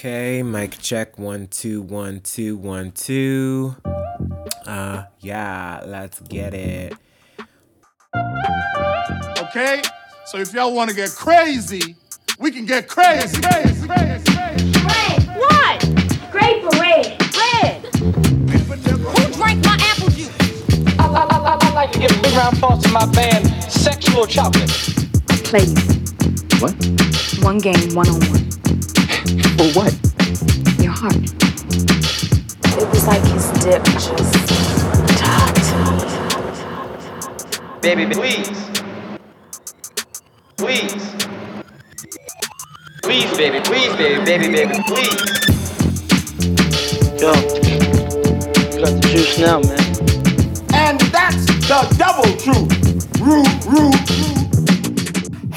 Okay, mic check one two one two one two. Uh, yeah, let's get it. Okay, so if y'all want to get crazy, we can get crazy. crazy, crazy, crazy. Red. What? Grape or red? Red. Who drank my apple juice? I, I, I, I like to give a big round of applause to my band, Sexual Chocolate. Play you. What? One game, one on one. For what? Your heart. It was like his dip just talked. Baby, please. Please. Please, baby, please, baby, baby, baby, please. Yo, you got the juice now, man. And that's the double truth. Rude, rude, rude.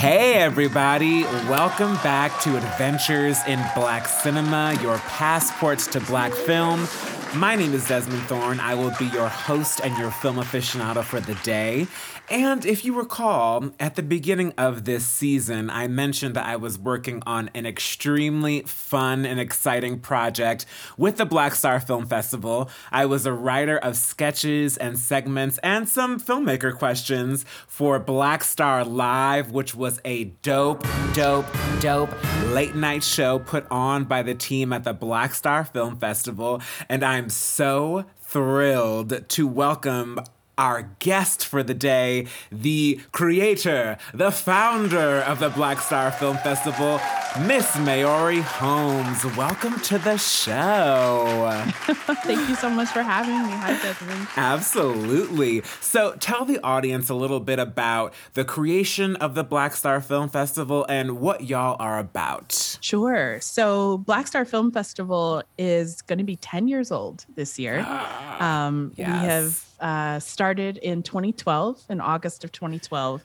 Hey, everybody, welcome back to Adventures in Black Cinema, your passports to black film. My name is Desmond Thorne. I will be your host and your film aficionado for the day. And if you recall, at the beginning of this season, I mentioned that I was working on an extremely fun and exciting project with the Black Star Film Festival. I was a writer of sketches and segments and some filmmaker questions for Black Star Live, which was a dope, dope, dope late night show put on by the team at the Black Star Film Festival. And I'm so thrilled to welcome our guest for the day, the creator, the founder of the Black Star Film Festival, Miss Maori Holmes. Welcome to the show. Thank you so much for having me. Hi, Desmond. Absolutely. So, tell the audience a little bit about the creation of the Black Star Film Festival and what y'all are about. Sure. So, Black Star Film Festival is going to be 10 years old this year. Um, yes. We have uh, started in 2012, in August of 2012,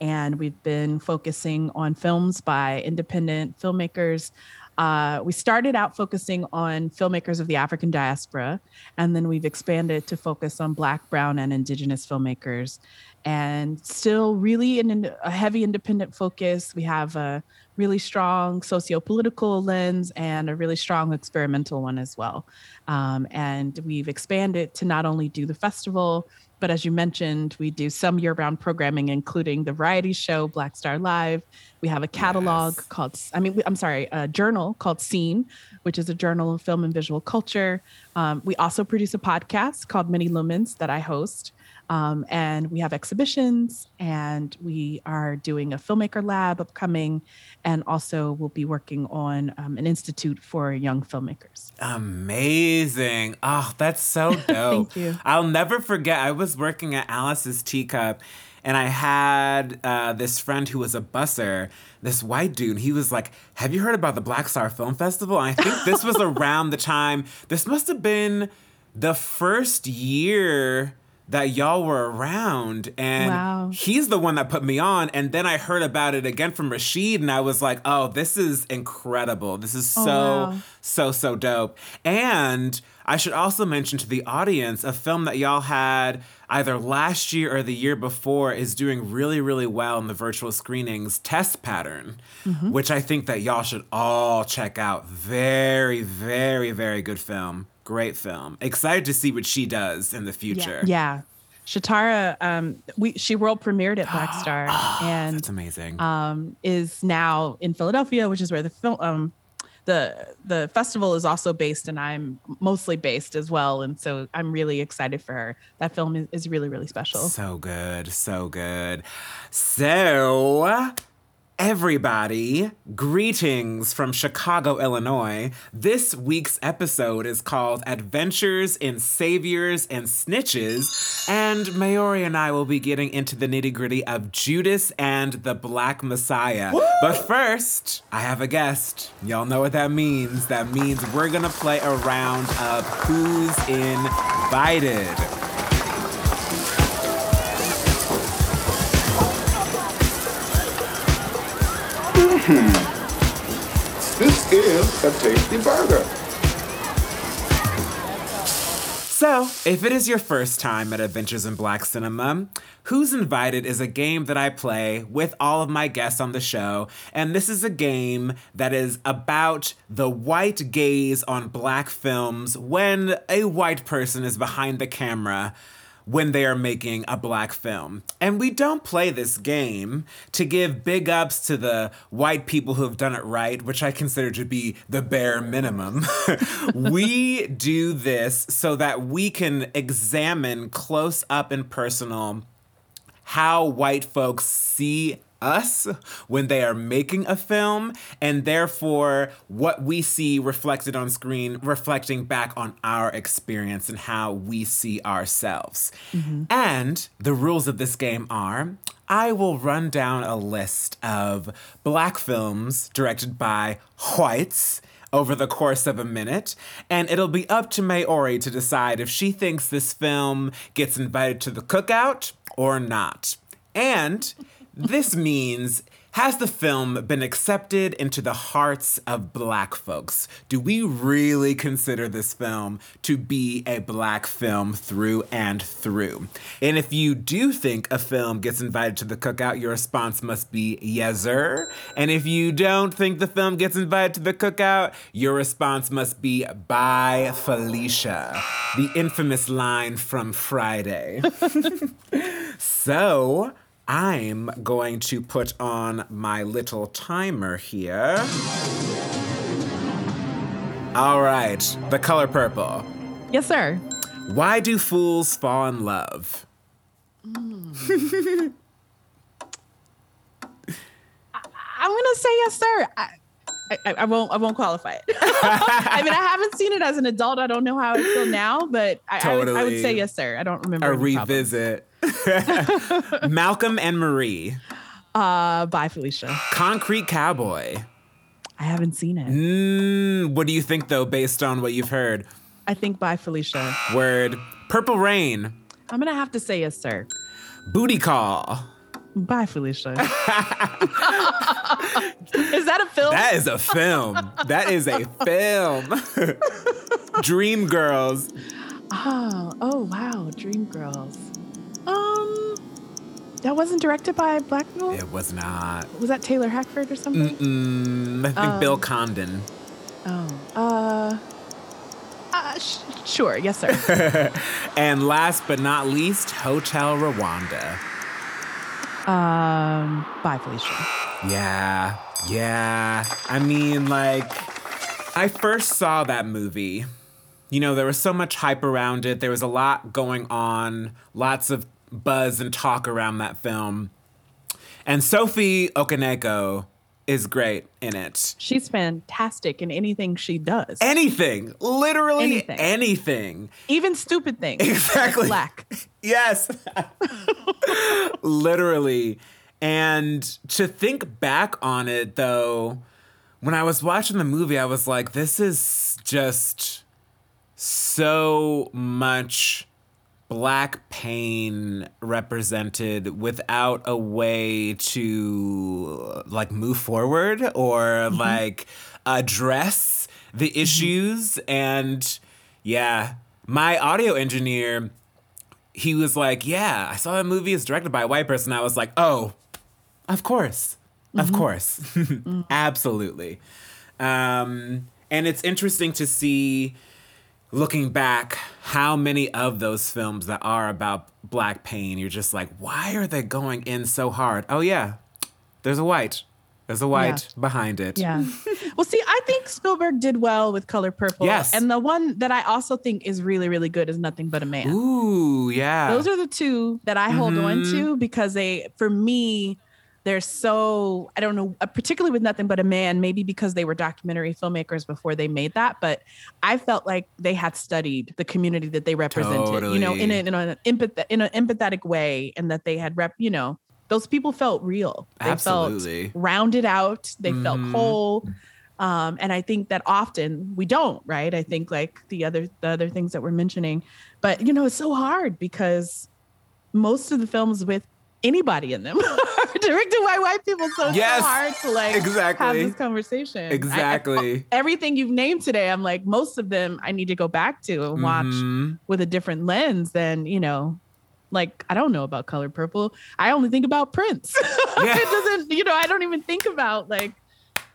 and we've been focusing on films by independent filmmakers. Uh, we started out focusing on filmmakers of the African diaspora, and then we've expanded to focus on Black, Brown, and Indigenous filmmakers. And still, really in a heavy independent focus. We have a really strong socio-political lens and a really strong experimental one as well. Um, and we've expanded to not only do the festival, but as you mentioned, we do some year-round programming, including the variety show Black Star Live. We have a catalog Yes. called, I mean, I'm sorry, a journal called Seen, which is a journal of film and visual culture. Um, we also produce a podcast called Many Lumens that I host. Um, and we have exhibitions, and we are doing a filmmaker lab upcoming, and also we'll be working on um, an institute for young filmmakers. Amazing. Oh, that's so dope. Thank you. I'll never forget. I was working at Alice's Teacup and I had uh, this friend who was a busser, this white dude. He was like, Have you heard about the Black Star Film Festival? And I think this was around the time, this must have been the first year that y'all were around and Wow. he's the one that put me on and then i heard about it again from rashid and i was like oh this is incredible this is so Oh, wow. so so dope and i should also mention to the audience a film that y'all had either last year or the year before is doing really really well in the virtual screenings test pattern Mm-hmm. which i think that y'all should all check out very very very good film great film excited to see what she does in the future Yeah. Shatara, um, we she world premiered at Black Star and that's amazing um, is now in Philadelphia, which is where the film um, the the festival is also based, and I'm mostly based as well. And so I'm really excited for her. That film is, is really really special. So good, so good. So, everybody, greetings from Chicago, Illinois. This week's episode is called Adventures in Saviors and Snitches, and Maori and I will be getting into the nitty gritty of Judas and the Black Messiah. But first, I have a guest. Y'all know what that means. That means we're gonna play a round of Who's Invited. Hmm. This is a tasty burger. So, if it is your first time at Adventures in Black Cinema, Who's Invited is a game that I play with all of my guests on the show. And this is a game that is about the white gaze on black films when a white person is behind the camera when they are making a black film. And we don't play this game to give big ups to the white people who have done it right, which I consider to be the bare minimum. we do this so that we can examine close up and personal how white folks see us when they are making a film, and therefore what we see reflected on screen, reflecting back on our experience and how we see ourselves. Mm-hmm. And the rules of this game are I will run down a list of black films directed by whites over the course of a minute, and it'll be up to Maori to decide if she thinks this film gets invited to the cookout or not. And this means has the film been accepted into the hearts of black folks? Do we really consider this film to be a black film through and through? And if you do think a film gets invited to the cookout, your response must be yes, sir. And if you don't think the film gets invited to the cookout, your response must be bye, Felicia. The infamous line from Friday. So I'm going to put on my little timer here. All right, the color purple. Yes, sir. Why do fools fall in love? I'm gonna say yes, sir. I, I, I won't. I won't qualify it. I mean, I haven't seen it as an adult. I don't know how I feel now, but I, I, would, I would say yes, sir. I don't remember A problems. Malcolm and Marie. Uh, bye, Felicia. Concrete Cowboy. I haven't seen it. Mm, what do you think, though, based on what you've heard? I think bye, Felicia. Word. Purple Rain. I'm gonna have to say yes, sir. Booty Call. Bye, Felicia. is that a film? That is a film. that is a film. Dream Girls. oh, oh wow, Dreamgirls. Um, that wasn't directed by a black. It was not. Was that Taylor Hackford or something? Mm-mm, I think Bill Condon. Oh, uh, uh sh- sure, yes, sir. And last but not least, Hotel Rwanda. um, bye, Felicia. Yeah, yeah. I mean, like, I first saw that movie. You know, there was so much hype around it. There was a lot going on, lots of buzz and talk around that film. And Sophie Okonedo is great in it. She's fantastic in anything she does, Anything, literally Anything. anything. even stupid things. Exactly. Black. Yes. Literally. And to think back on it, though, when I was watching the movie, I was like, this is just so much black pain represented without a way to like move forward or mm-hmm. like address the mm-hmm. issues. And yeah my audio engineer he was like yeah i saw that movie. Is directed by a white person. I was like oh of course. Of mm-hmm. course. Absolutely. Um, and it's interesting to see looking back how many of those films that are about black pain you're just like why are they going in so hard oh yeah there's a white there's a white behind it Yeah. well, see, I think Spielberg did well with Color Purple. Yes. And the one that I also think is really, really good is Nothing But a Man. ooh yeah Those are the two that I hold on Mm-hmm. to because they, for me, they're so, I don't know, uh, particularly with Nothing But a Man, maybe because they were documentary filmmakers before they made that, but I felt like they had studied the community that they represented, you know, in, a, in an empath- in an empathetic way and that they had rep, you know, those people felt real. They Absolutely. felt rounded out. They felt Mhm. whole. Um, and I think that often we don't, right? I think like the other the other things that we're mentioning, but you know, it's so hard because most of the films with anybody in them are directed by white people. So it's Yes, so hard to like exactly. have this conversation. I- I- Exactly. everything you've named today, I'm like, most of them I need to go back to and watch Mhm. with a different lens than, you know, like I don't know about color purple. I only think about Prince. Yeah. it doesn't, you know, I don't even think about like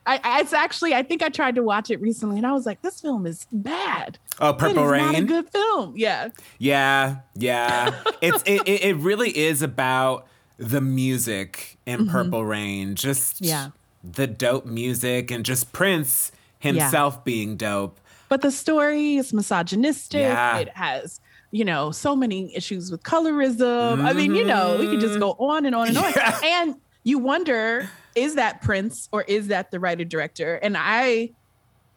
I, I it's actually I think I tried to watch it recently and I was like, this film is bad. Oh, It Purple is not a good film. Yeah. Yeah, yeah. it's it, it, it really is about the music in Purple Rain. Just Mm-hmm. Yeah. the dope music and just Prince himself being dope. But the story is misogynistic. Yeah. It has, you know, so many issues with colorism. I mean, you know, we could just go on and on and on. And you wonder, is that Prince or is that the writer director? And I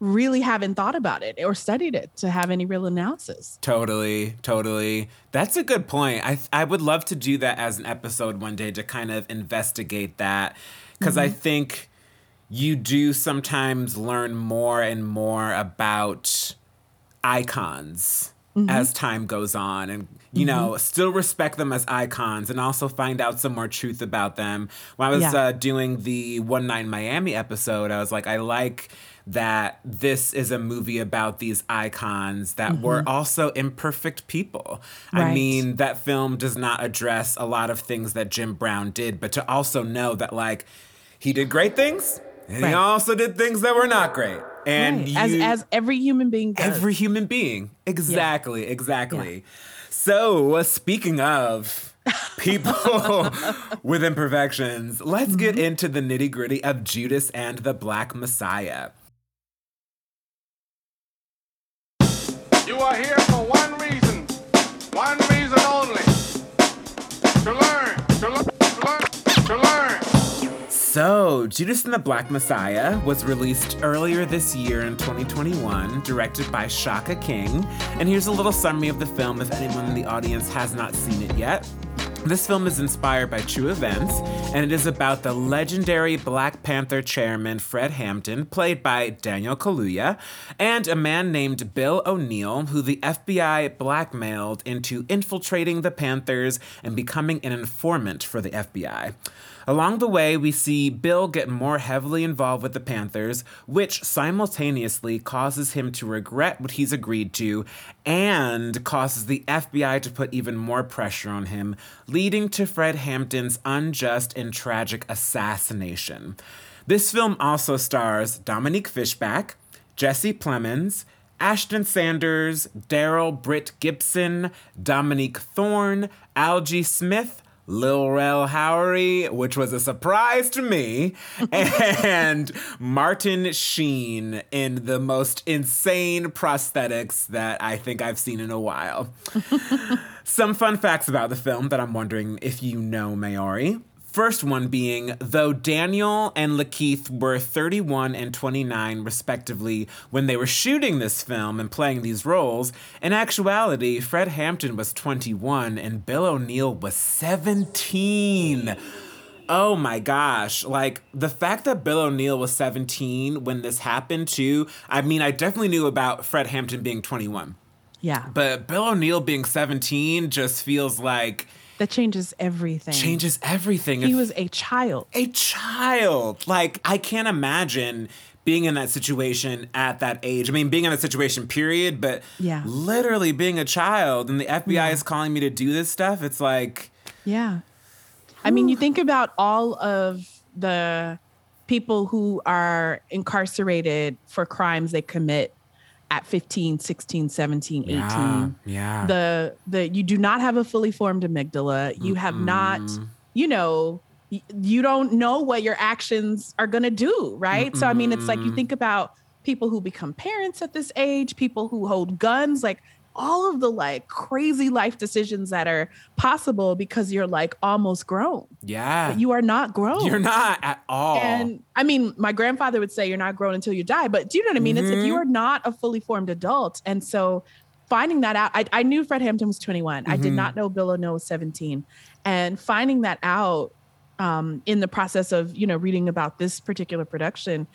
really haven't thought about it or studied it to have any real analysis. Totally, totally. That's a good point. I I would love to do that as an episode one day to kind of investigate that because I mm-hmm. think you do sometimes learn more and more about icons mm-hmm. as time goes on and you know mm-hmm. still respect them as icons and also find out some more truth about them when i was Yeah. uh, doing the one in miami episode i was like i like that this is a movie about these icons that were also imperfect people i mean that film does not address a lot of things that jim brown did but to also know that like he did great things and he also did things that were not great and Right. as you- as every human being does. Every human being. Exactly, exactly. So, uh, speaking of people with imperfections, let's get Mm-hmm. into the nitty gritty of Judas and the Black Messiah. So, Judas and the Black Messiah was released earlier this year in 2021, directed by Shaka King. And here's a little summary of the film if anyone in the audience has not seen it yet. This film is inspired by true events, and it is about the legendary Black Panther chairman Fred Hampton, played by Daniel Kaluuya, and a man named Bill O'Neal, who the FBI blackmailed into infiltrating the Panthers and becoming an informant for the FBI. Along the way, we see Bill get more heavily involved with the Panthers, which simultaneously causes him to regret what he's agreed to and causes the FBI to put even more pressure on him, leading to Fred Hampton's unjust and tragic assassination. This film also stars Dominique Fishback, Jesse Plemons, Ashton Sanders, Darrell Britt Gibson, Dominique Thorne, Algee Smith, Lil Rel Howery, which was a surprise to me, and Martin Sheen in the most insane prosthetics that I think I've seen in a while. Some fun facts about the film that I'm wondering if you know, Maori. First one being, though Daniel and Lakeith were 31 and 29 respectively when they were shooting this film and playing these roles, in actuality, Fred Hampton was 21 and Bill O'Neal was 17. Oh my gosh. Like the fact that Bill O'Neal was 17 when this happened too, I mean, I definitely knew about Fred Hampton being 21. Yeah. But Bill O'Neal being 17 just feels like That changes everything. changes everything. He If- was a child. a child. Like, I can't imagine being in that situation at that age. I mean, being in a situation, period, but Yeah. literally being a child and the FBI is calling me to do this stuff. It's like, Yeah. I mean, you think about all of the people who are incarcerated for crimes they commit at 15, 16, 17, 18. yeah, yeah. The the you do not have a fully formed amygdala. You have not, you know, y- you don't know what your actions are going to do, right? So I mean, it's like you think about people who become parents at this age, people who hold guns, like all of the like crazy life decisions that are possible because you're like almost grown. yeah. But you are not grown. You're not at all. And I mean, my grandfather would say you're not grown until you die. But do you know what I mean? It's if you are not a fully formed adult. And so finding that out, I, I knew Fred Hampton was 21. I did not know Bill O'Neal was 17. And finding that out um, in the process of, you know, reading about this particular production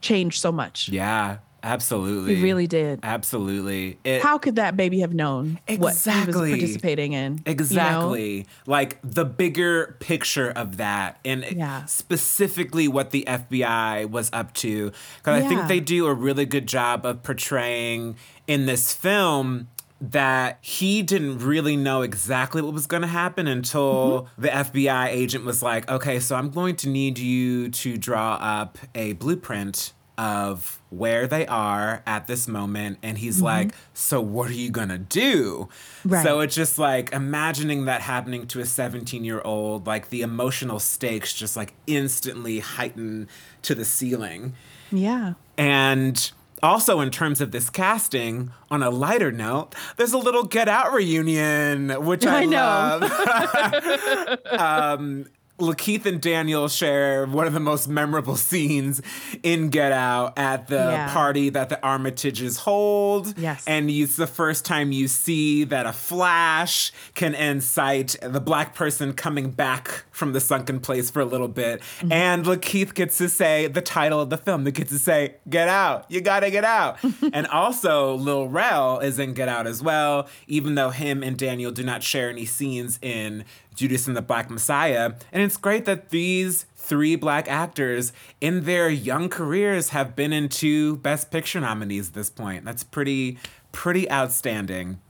changed so much. Yeah, Absolutely. He really did. Absolutely. It, How could that baby have known exactly, what he was Exactly. participating in? you know? Exactly. Like the bigger picture of that and Yeah. specifically what the FBI was up to. Because I think they do a really good job of portraying in this film that he didn't really know exactly what was going to happen until Mm-hmm. the FBI agent was like, okay, so I'm going to need you to draw up a blueprint of where they are at this moment. And he's like, so what are you going to do? Mm-hmm. Right. So it's just like imagining that happening to a 17 year old, like the emotional stakes just like instantly heighten to the ceiling. Yeah. And also, in terms of this casting, on a lighter note, there's a little Get Out reunion, which I, I know. love. um, Lakeith and Daniel share one of the most memorable scenes in Get Out at the Yeah. party that the Armitages hold. Yes. And it's the first time you see that a flash can incite the black person coming back from the sunken place for a little bit. Mm-hmm. And Lakeith gets to say the title of the film. They gets to say, Get Out. You gotta get out. and also, Lil Rel is in Get Out as well, even though him and Daniel do not share any scenes in Judas and the Black Messiah. And it's great that these three black actors in their young careers have been in two Best Picture nominees at this point. That's pretty, pretty outstanding.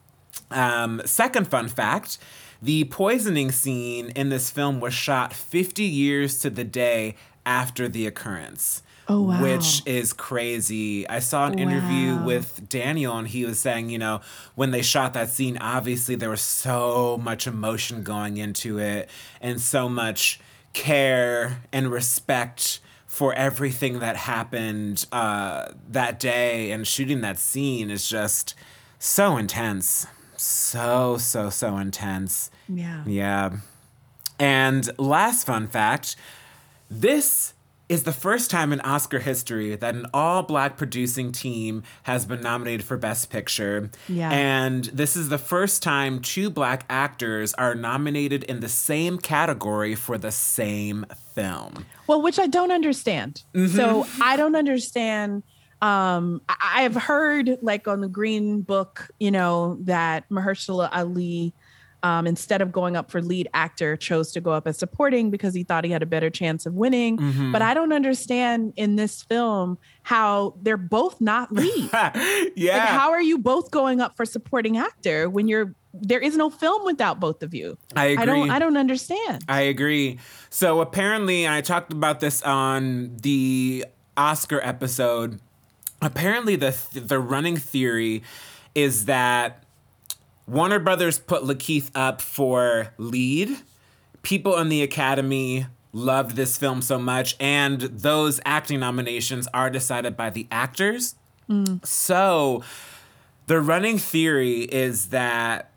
Um, second fun fact the poisoning scene in this film was shot 50 years to the day after the occurrence. Oh, wow. Which is crazy. I saw an interview with Daniel, and he was saying, you know, when they shot that scene, obviously there was so much emotion going into it and so much care and respect for everything that happened uh, that day. And shooting that scene is just so intense. So, so, so intense. Yeah. Yeah. And last fun fact this is the first time in Oscar history that an all black producing team has been nominated for Best Picture. Yeah. And this is the first time two black actors are nominated in the same category for the same film. Well, which I don't understand. Mm-hmm. So I don't understand. Um, I- I've heard like on the Green Book, you know, that Mahershala Ali, um, instead of going up for lead actor, chose to go up as supporting because he thought he had a better chance of winning. Mm-hmm. But I don't understand in this film how they're both not lead. yeah. Like, how are you both going up for supporting actor when you're there is no film without both of you? I agree. I don't I don't understand. I agree. So apparently, I talked about this on the Oscar episode. Apparently, the the running theory is that Warner Brothers put Lakeith up for lead. People in the Academy loved this film so much, and those acting nominations are decided by the actors. So, the running theory is that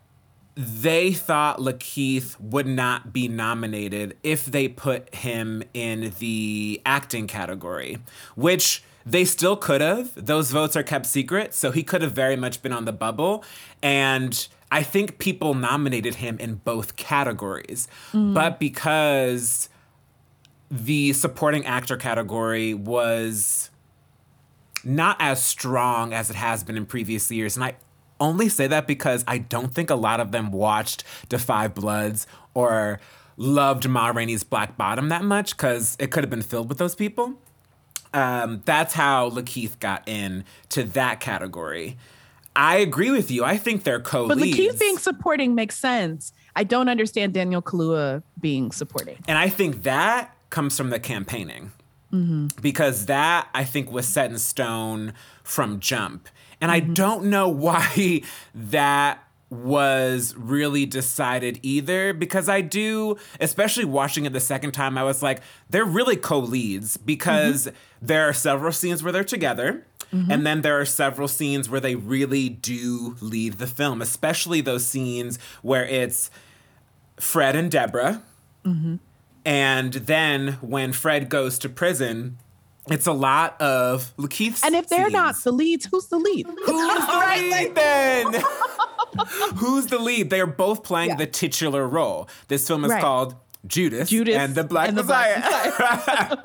they thought Lakeith would not be nominated if they put him in the acting category, which they still could have. Those votes are kept secret, so he could have very much been on the bubble. And I think people nominated him in both categories. But because the supporting actor category was not as strong as it has been in previous years. And I only say that because I don't think a lot of them watched Five Bloods or loved Ma Rainey's Black Bottom that much because it could have been filled with those people. Um, that's how Lakeith got in to that category. I agree with you. I think they're co But. Lakeith being supporting makes sense. I don't understand Daniel Kaluuya being supporting. And I think that comes from the campaigning. Mm-hmm. Because that, I think, was set in stone from jump. And I mm-hmm. don't know why that was really decided either. Because I do, especially watching it the second time, I was like, they're really co leads because mm-hmm. there are several scenes where they're together. Mm-hmm. And then there are several scenes where they really do lead the film, especially those scenes where it's Fred and Deborah. Mm-hmm. And then when Fred goes to prison, it's a lot of Lakeith's. And if they're not scenes. the leads, who's the lead? who's the lead then? who's the lead? They're both playing Yeah. the titular role. This film is Right. called Judas, Judas and the Black and the Messiah. Black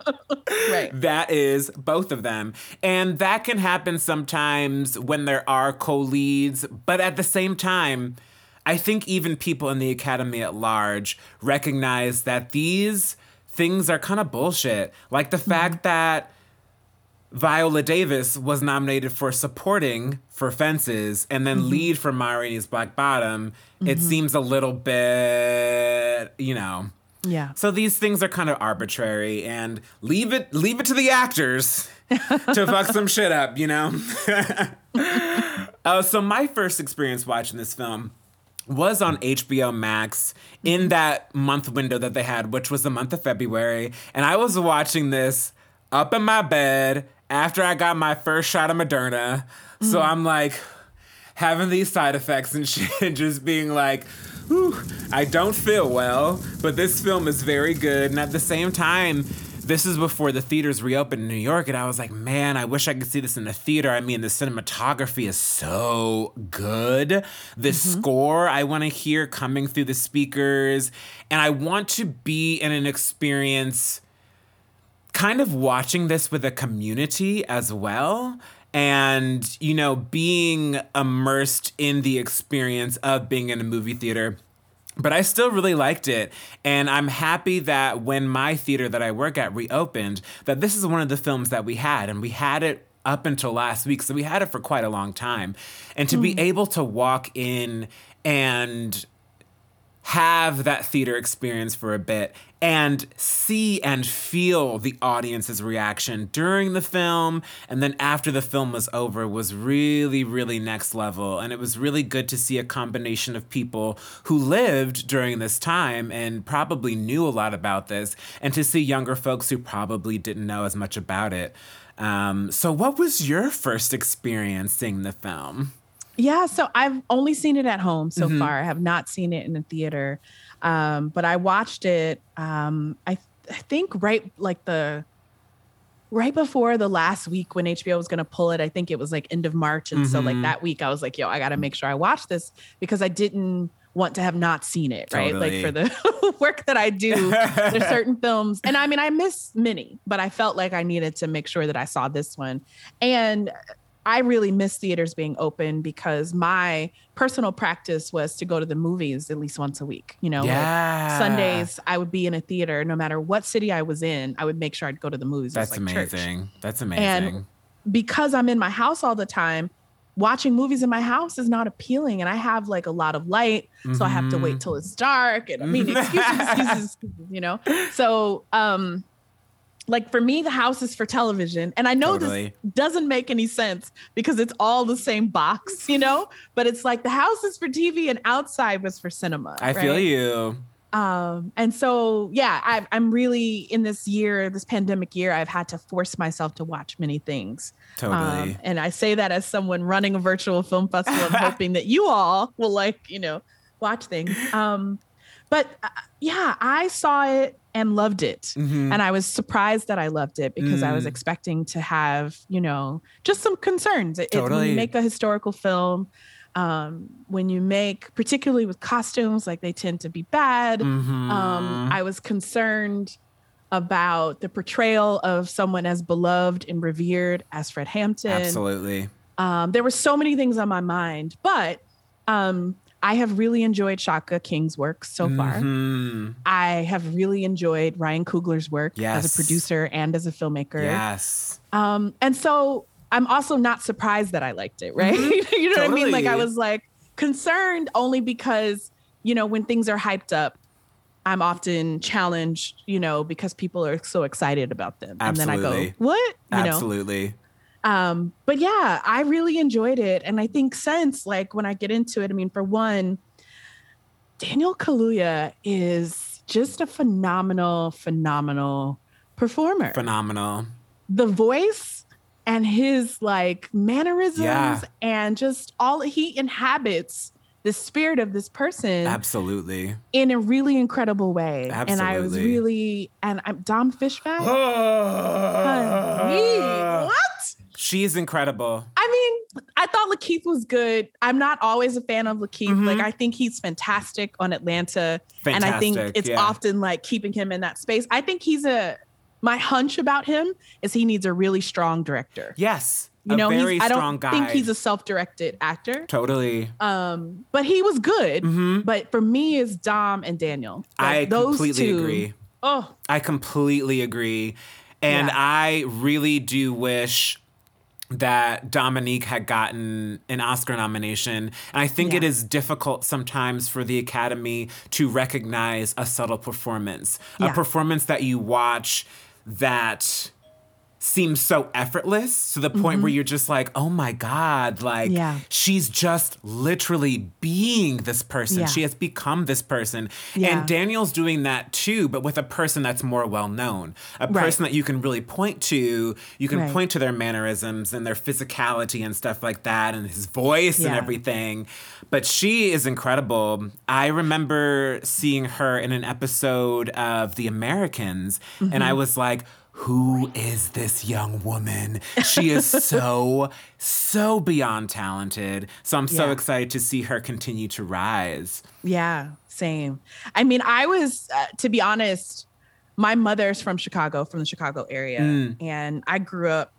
right. That is both of them. And that can happen sometimes when there are co leads, but at the same time, I think even people in the Academy at large recognize that these things are kind of bullshit. Like the mm-hmm. fact that Viola Davis was nominated for supporting for Fences and then mm-hmm. lead for Ma Rainey's Black Bottom. It mm-hmm. seems a little bit, you know. Yeah. So these things are kind of arbitrary and leave it leave it to the actors to fuck some shit up, you know? uh, so my first experience watching this film was on HBO Max in that month window that they had, which was the month of February. And I was watching this up in my bed after I got my first shot of Moderna. So I'm like having these side effects and shit, just being like, Whew, I don't feel well, but this film is very good. And at the same time, this is before the theaters reopened in New York, and I was like, man, I wish I could see this in the theater. I mean, the cinematography is so good. The mm-hmm. score I want to hear coming through the speakers, and I want to be in an experience kind of watching this with a community as well and you know being immersed in the experience of being in a movie theater but I still really liked it. And I'm happy that when my theater that I work at reopened, that this is one of the films that we had. And we had it up until last week. So we had it for quite a long time. And to be hmm. able to walk in and have that theater experience for a bit and see and feel the audience's reaction during the film. And then after the film was over was really really next level. And it was really good to see a combination of people who lived during this time and probably knew a lot about this and to see younger folks who probably didn't know as much about it. Um, so what was your first experience seeing the film Yeah, so I've only seen it at home so Mm-hmm. far. I have not seen it in a theater. Um, but I watched it um I, I think right like the right before the last week when HBO was gonna pull it. I think it was like end of March. And so like Mhm. that week I was like, yo, I gotta make sure I watch this because I didn't want to have not seen it, right? Like for the work that I do, there's certain films, and I mean, I miss many, but I felt like I needed to make sure that I saw this one. And I really miss theaters being open because my personal practice was to go to the movies at least once a week. You know, like Sundays I would be in a theater, no matter what city I was in, I would make sure I'd go to the movies. That's like church. amazing that's amazing And Because I'm in my house all the time, watching movies in my house is not appealing. And I have like a lot of light. So I have to Mm-hmm. wait till it's dark. And I mean, excuses, excuses, excuses, you know? So, um, like for me, the house is for television. And I know Totally. this doesn't make any sense because it's all the same box, you know? But it's like the house is for TV and outside was for cinema. I feel you. Um, and so, yeah, I, I'm really in this year, this pandemic year, I've had to force myself to watch many things. Totally. Um, and I say that as someone running a virtual film festival and hoping that you all will like, you know, watch things. Um, but uh, yeah, I saw it and loved it. Mhm. And I was surprised that I loved it because I was Mm. expecting to have, you know, just some concerns. It, Totally. you make a historical film, um, when you make, particularly with costumes, like they tend to be bad. Mhm. Um, I was concerned about the portrayal of someone as beloved and revered as Fred Hampton. Absolutely. Um, there were so many things on my mind, but um, I have really enjoyed Shaka King's work so far. Mhm. I have really enjoyed Ryan Coogler's work as a producer and as a filmmaker. Yes. Um, and so I'm also not surprised that I liked it, right? you know what I mean? Like I was like concerned only because, you know, when things are hyped up, I'm often challenged, you know, because people are so excited about them. And then I go, what? You know? Um, but yeah, I really enjoyed it. And I think since like when I get into it, I mean, for one, Daniel Kaluuya is just a phenomenal, phenomenal performer. Phenomenal. the voice and his like mannerisms Yeah. and just all he inhabits the spirit of this person Absolutely. in a really incredible way. absolutely. And I was really and I'm Dom Fishback. Honey, what? She's incredible. I mean, I thought Lakeith was good. I'm not always a fan of Lakeith. Mhm. Like I think he's fantastic on Atlanta, and I think it's yeah. often like keeping him in that space. I think he's a. My hunch about him is he needs a really strong director. Yes. You a know, very he's, I don't guy. think he's a self-directed actor. totally. Um, but he was good. Mhm. But for me, it's Dom and Daniel. I those completely two- agree. Oh, I completely agree. And Yeah. I really do wish that Dominique had gotten an Oscar nomination. And I think it Yeah. is difficult sometimes for the Academy to recognize a subtle performance, a performance that you watch that seems so effortless to the point where you're just like, oh my God, like Mm-hmm. Yeah. she's just literally being this person. Yeah. She has become this person. Yeah. And Daniel's doing that too, but with a person that's more well known, a Right. person that you can really point to. You can Right. point to their mannerisms and their physicality and stuff like that, and his voice and everything. But she is incredible. I remember seeing her in an episode of The Americans, and Mm-hmm. I was like, who is this young woman? She is so, so beyond talented. So I'm so Yeah. excited to see her continue to rise. Yeah, same. I mean, I was, uh, to be honest, my mother's from Chicago, from the Chicago area. Mm. And I grew up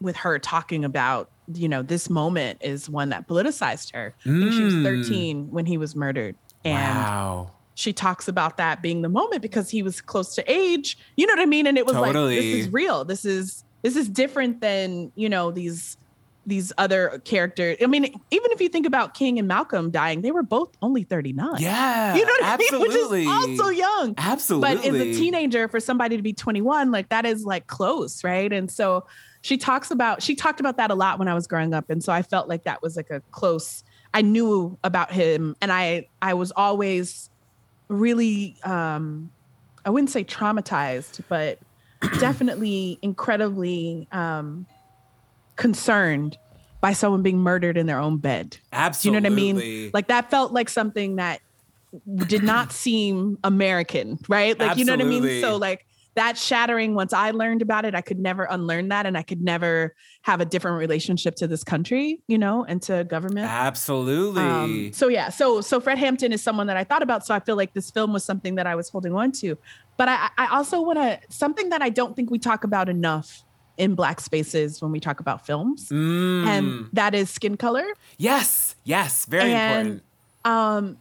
with her talking about, you know, this moment is one that politicized her. Think she was Mm. 13 when he was murdered. And wow. She talks about that being the moment because he was close to age. You know what I mean? And it was like, this is real. This is, this is different than, you know, these these other characters. I mean, even if you think about King and Malcolm dying, they were both only 39. Yeah. You know what absolutely. I mean? Which is also young. Absolutely. But as a teenager, for somebody to be 21, like that is like close, right? And so she talks about she talked about that a lot when I was growing up. And so I felt like that was like a close, I knew about him and I I was always really um I wouldn't say traumatized, but definitely incredibly um concerned by someone being murdered in their own bed. Do you know what I mean? Like that felt like something that did not seem American, right? Like you know what I mean? So like that shattering once I learned about it, I could never unlearn that and I could never have a different relationship to this country, you know, and to government. Absolutely. Um, so yeah, so so Fred Hampton is someone that I thought about. So I feel like this film was something that I was holding on to. But I, I also want to something that I don't think we talk about enough in black spaces when we talk about films, Mm. and that is skin color. yes. Yes. Very And- important. Um,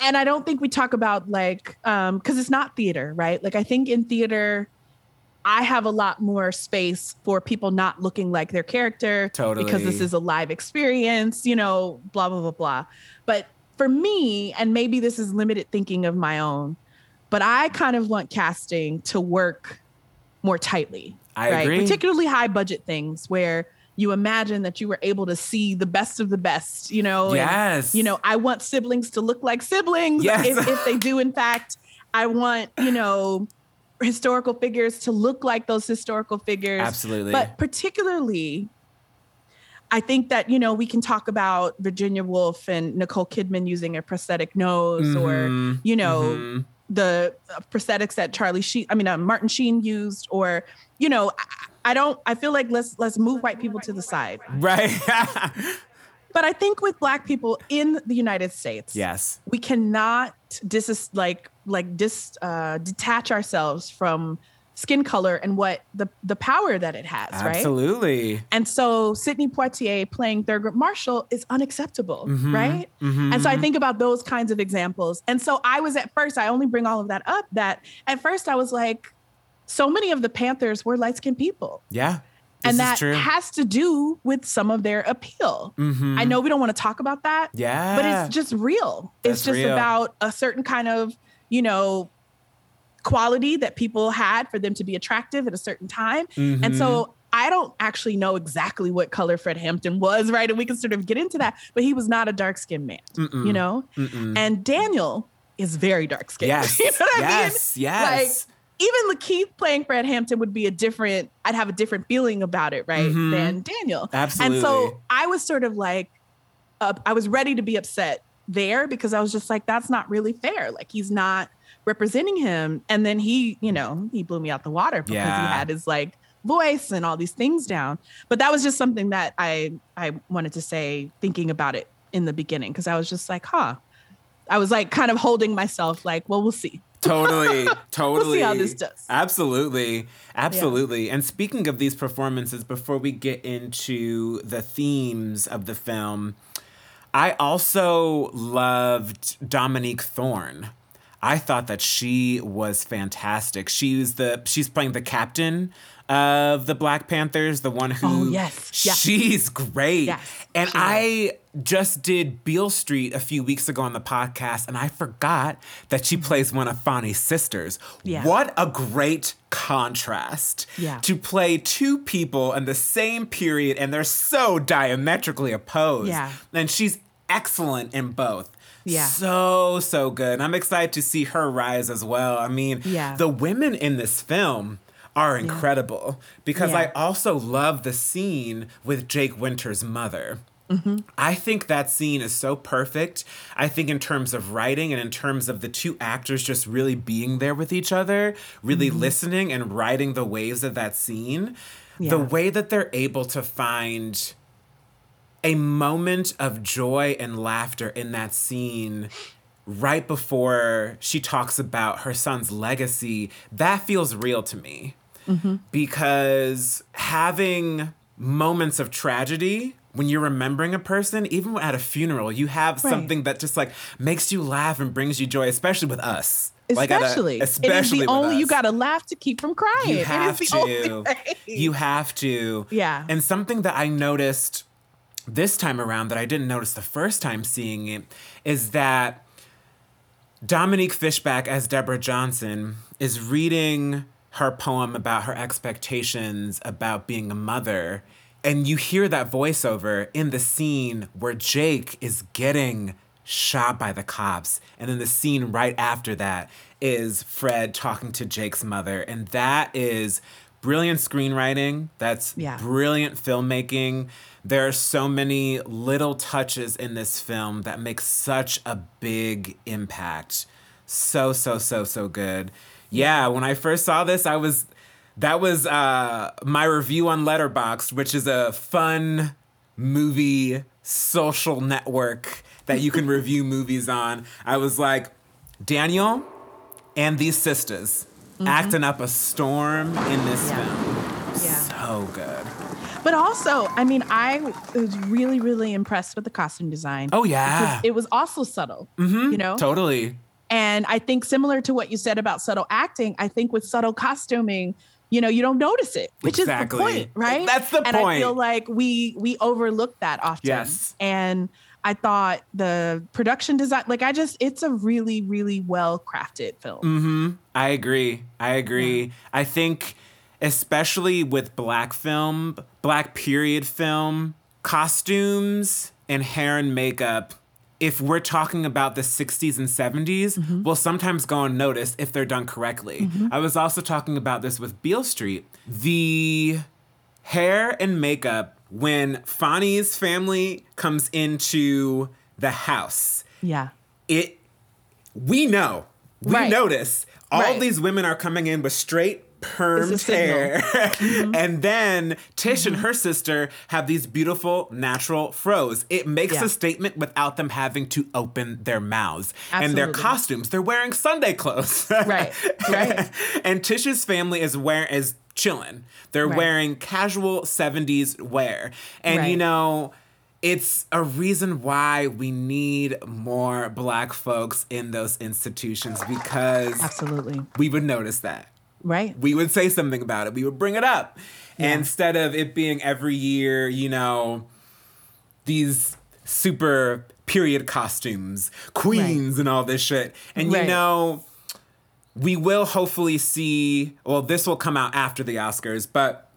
and I don't think we talk about like um because it's not theater, right? Like I think in theater. I have a lot more space for people not looking like their character totally. because this is a live experience, you know, blah, blah, blah, blah. But for me, and maybe this is limited thinking of my own, but I kind of want casting to work more tightly. I right? agree. Particularly high budget things where you imagine that you were able to see the best of the best, you know? and, Yes. you know, I want siblings to look like siblings Yes. if, if they do, in fact. I want, you know, historical figures to look like those historical figures. Absolutely. But particularly, I think that, you know, we can talk about Virginia Woolf and Nicole Kidman using a prosthetic nose or, Mhm. you know, Mhm. the prosthetics that Charlie Sheen, I mean, uh, Martin Sheen used, or, you know, I, I don't, I feel like let's, let's move white people to the side. Right. But I think with black people in the United States, yes. we cannot dis like like dis uh, detach ourselves from skin color and what the the power that it has, right? Absolutely. And so Sidney Poitier playing Thurgood Marshall is unacceptable, Mhm. right? Mhm. And so I think about those kinds of examples. And so I was at first, I only bring all of that up that at first I was like, so many of the Panthers were light skinned people. Yeah. And that has to do with some of their appeal. Mhm. I know we don't want to talk about that, Yeah. but it's just real. That's it's just real. about a certain kind of, you know, quality that people had for them to be attractive at a certain time. And Mhm. so I don't actually know exactly what color Fred Hampton was, right? And we can sort of get into that, but he was not a dark skinned man, Mm-mm. you know? Mm-mm. And Daniel is very dark skinned. Yes. you know what I mean? yes. Even Lakeith playing Fred Hampton would be a different, I'd have a different feeling about it, right? Mhm. Than Daniel. Absolutely. And so I was sort of like, uh, I was ready to be upset there because I was just like, that's not really fair. Like he's not representing him. And then he, you know, he blew me out the water because Yeah. he had his like voice and all these things down. But that was just something that I I wanted to say thinking about it in the beginning because I was just like, huh. I was like kind of holding myself like, well, we'll see. Totally, totally. how this does. Absolutely, absolutely. And speaking of these performances, before we get into the themes of the film, I also loved Dominique Thorne. I thought that she was fantastic. She's the she's playing the captain of the Black Panthers, the one who Oh, yes. Yeah. she's great. Yes, and she is. I just did Beale Street a few weeks ago on the podcast, and I forgot that she plays one of Fonny's sisters. Mm-hmm. Yeah. What a great contrast Yeah. to play two people in the same period, and they're so diametrically opposed. Yeah. And she's excellent in both. Yeah. So, so good. And I'm excited to see her rise as well. I mean, Yeah. the women in this film are incredible because I also love the scene with Jake Winter's mother. Mm-hmm. I think that scene is so perfect. I think, in terms of writing and in terms of the two actors just really being there with each other, really Mm-hmm. listening and riding the waves of that scene, the way that they're able to find a moment of joy and laughter in that scene right before she talks about her son's legacy, that feels real to me. Mm-hmm. Because having moments of tragedy when you're remembering a person, even at a funeral, you have Right. something that just like makes you laugh and brings you joy, especially with us. Like, a- Especially, especially it is the with only you got to laugh to keep from crying. You have to. You have to. Yeah. And something that I noticed this time around that I didn't notice the first time seeing it is that Dominique Fishback as Deborah Johnson is reading her poem about her expectations about being a mother. And you hear that voiceover in the scene where Jake is getting shot by the cops. And then the scene right after that is Fred talking to Jake's mother. And that is brilliant screenwriting. That's Yeah. brilliant filmmaking. There are so many little touches in this film that make such a big impact. So, so, so, so good. Yeah, when I first saw this, I was that was uh my review on Letterboxd, which is a fun movie social network that you can review movies on. I was like, Daniel and these sisters Mm-hmm. acting up a storm in this Yeah. film. Yeah. So good. But also, I mean, I was really, really impressed with the costume design. Oh, yeah. it was also subtle. Mm-hmm. You know, Totally. and I think similar to what you said about subtle acting, I think with subtle costuming, you know, you don't notice it, which Exactly. is the point, right? That's the and I feel like we we overlook that often. Yes. And I thought the production design, like I just, it's a really, really well crafted film. Mm-hmm. I agree. I agree. I think, especially with black film, black period film, costumes and hair and makeup, if we're talking about the 60s and 70s, will sometimes go unnoticed if they're done correctly. I was also talking about this with Beale Street. The hair and makeup when Fonny's family comes into the house Yeah. it we know we Right. notice all Right. these women are coming in with straight permed It's a signal. hair mm-hmm. and then tish and mm-hmm. her sister have these beautiful natural fros it makes Yeah. a statement without them having to open their mouths Absolutely. and their costumes they're wearing sunday clothes Right, right. and tish's family is wearing is chilling they're Right. wearing casual 70s wear and you know it's a reason why we need more black folks in those institutions because Absolutely. we would notice that. Right. We would say something about it. We would bring it up. Yeah. Instead of it being every year, you know, these super period costumes, queens and all this shit. And you know, we will hopefully see, well, this will come out after the Oscars, but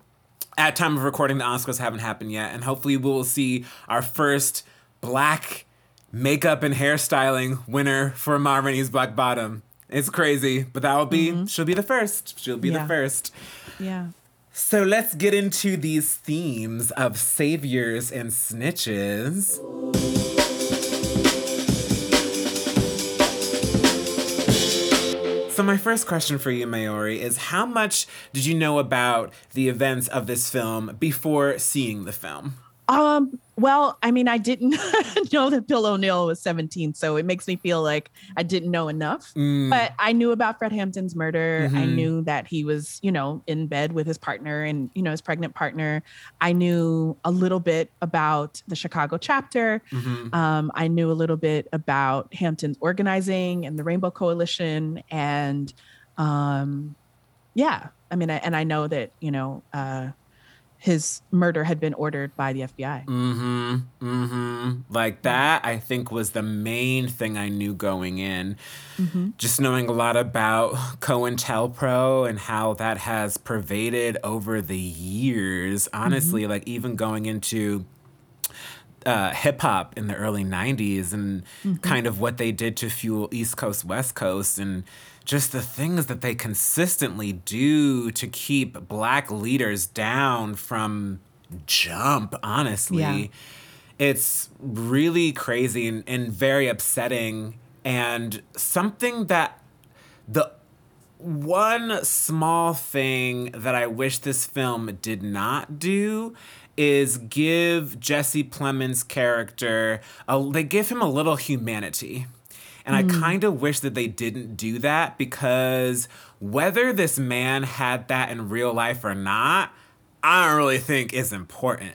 at time of recording, the Oscars haven't happened yet, and hopefully we will see our first black makeup and hairstyling winner for Ma Rainey's Black Bottom. It's crazy, but that will be she'll be the first. She'll be the Mm-hmm. First. Yeah. So let's get into these themes of saviors and snitches. So my first question for you, Mayori, is how much did you know about the events of this film before seeing the film? Um, well, I mean, I didn't know that Bill O'Neal was 17, so it makes me feel like I didn't know enough. Mm. But I knew about Fred Hampton's murder. I Mhm. knew that he was, you know, in bed with his partner and, you know, his pregnant partner. I knew a little bit about the Chicago chapter. Mhm. Um, I knew a little bit about Hampton's organizing and the Rainbow Coalition. And um, yeah, I mean, I, and I know that, you know, uh, his murder had been ordered by the FBI. Mm-hmm. Mm-hmm. Like that, I think was the main thing I knew going in. Just knowing a lot about COINTELPRO and how that has pervaded over the years. Honestly, like even going into uh, hip hop in the early 90s and kind of what they did to fuel East Coast, West Coast, and just the things that they consistently do to keep black leaders down from jump, honestly. Yeah. It's really crazy and, and very upsetting, and something that the one small thing that I wish this film did not do is give Jesse Plemons' character a, they give him a little humanity. And I kind of wish that they didn't do that because whether this man had that in real life or not, I don't really think is important.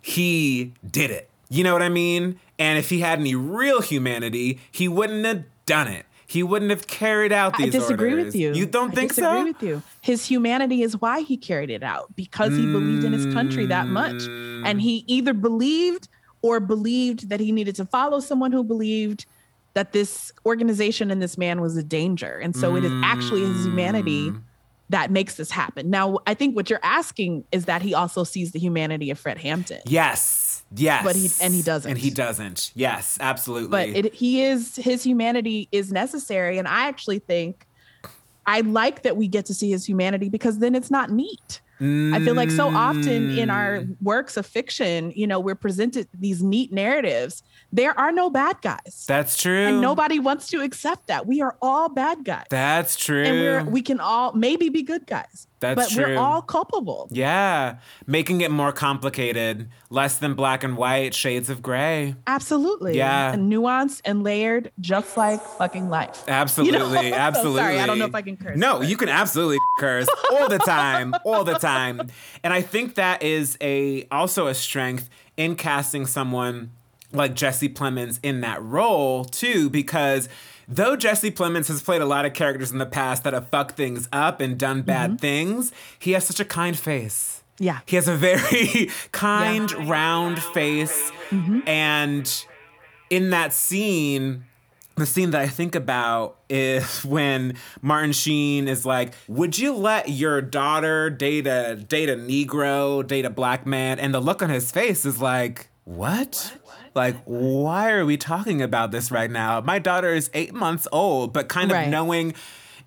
He did it. You know what I mean? And if he had any real humanity, he wouldn't have done it. He wouldn't have carried out these. I disagree orders. with you. You don't I think disagree so? with you. His humanity is why he carried it out because he believed in his country that much, Mm. and he either believed or believed that he needed to follow someone who believed that this organization and this man was a danger, and so it is actually his humanity Mm. that makes this happen. Now, I think what you're asking is that he also sees the humanity of Fred Hampton. Yes. Yes. But he- and he doesn't. And he doesn't. Yes, absolutely. but it, he is his humanity is necessary and i actually think i like that we get to see his humanity because then it's not neat i feel like so often in our Mm. works of fiction you know we're presented these neat narratives there are no bad guys That's true. and nobody wants to accept that we are all bad guys That's true. and we're we can all maybe be good guys That's but true. we're all culpable yeah, making it more complicated, less than black and white, shades of gray. absolutely Yeah. and nuanced and layered just like fucking life Absolutely, You know? absolutely. Sorry, I don't know if I can curse, No, but- you can absolutely curse all the time, all the time. And I think that is a also a strength in casting someone like Jesse Plemons in that role too, because though Jesse Plemons has played a lot of characters in the past that have fucked things up and done bad mm-hmm. things, he has such a kind face. Yeah. He has a very kind, round face. Mm-hmm. And in that scene, the scene that I think about is when Martin Sheen is like, "Would you let your daughter date a date a Negro, date a black man?" And the look on his face is like, "What?" Like, why are we talking about this right now? My daughter is eight months old, but kind of Right. knowing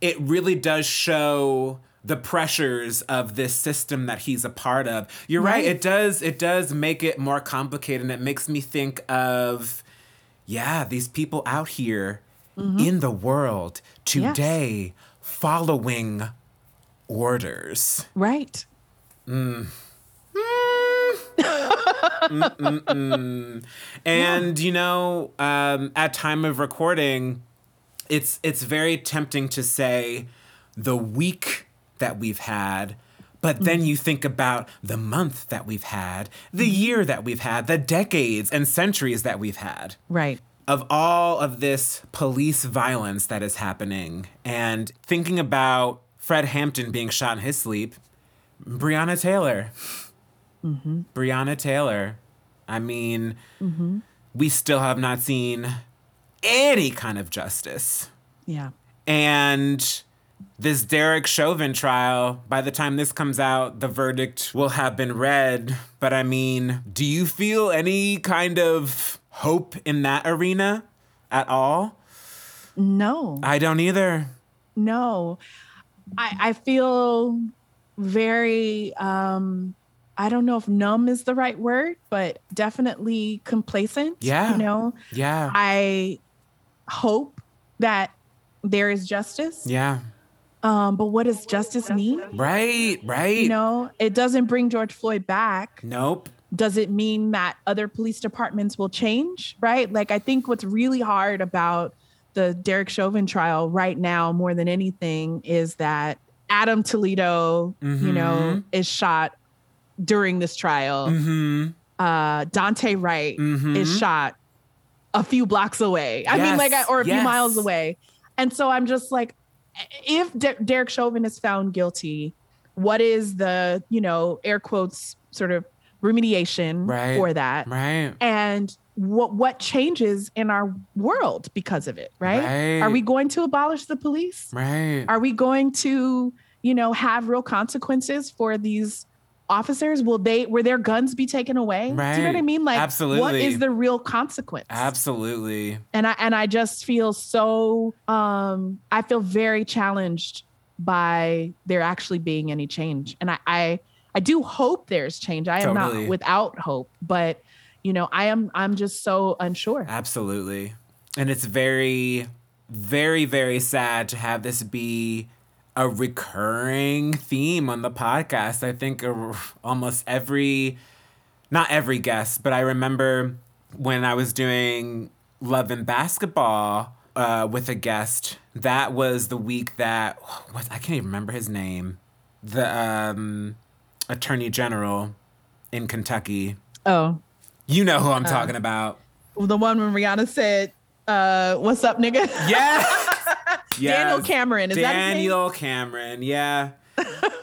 it really does show the pressures of this system that he's a part of. You're right. Right. It does. It does make it more complicated, and it makes me think of yeah, these people out here mm-hmm. in the world today following orders. right mm. And you know, um, at time of recording, it's it's very tempting to say the week that we've had, but then you think about the month that we've had, the year that we've had, the decades and centuries that we've had. right of all of this police violence that is happening and thinking about Fred Hampton being shot in his sleep, Breonna Taylor. Breonna Taylor. I mean, we still have not seen any kind of justice. yeah And this Derek Chauvin trial, by the time this comes out, the verdict will have been read. But I mean, do you feel any kind of hope in that arena at all? no I don't either. no i i feel very um i don't know if numb is the right word but definitely complacent Yeah. you know Yeah. i hope that there is justice yeah. Um, but what does justice mean? Right, right. You know, it doesn't bring George Floyd back. nope. Does it mean that other police departments will change? Right. Like, I think what's really hard about the Derek Chauvin trial right now, more than anything, is that Adam Toledo, you know, is shot during this trial. Mm-hmm. Uh, Daunte Wright Mhm. is shot a few blocks away. I mean, like, Yes, or a few miles away. And so I'm just like, if De- Derek Chauvin is found guilty, what is the, you know, air quotes sort of remediation Right. for that? Right. And what what changes in our world because of it, right? Right. Are we going to abolish the police? Right. Are we going to, you know, have real consequences for these officers? Will they will their guns be taken away? Do you know what I mean? Like what Absolutely. is the real consequence? Absolutely. And I and I just feel so um I feel very challenged by there actually being any change. And I I, I do hope there's change. I am Totally. not without hope, but you know, I am I'm just so unsure. Absolutely. And it's very, very, very sad to have this be a recurring theme on the podcast. I think uh, almost every, not every guest, but I remember when I was doing Love and Basketball uh, with a guest, that was the week that, what, I can't even remember his name, the um, Attorney General in Kentucky. Oh. You know who Uh, I'm talking about. The one when Rihanna said, uh, what's up, nigga? Yes. Daniel Cameron, is? Daniel Cameron, yeah.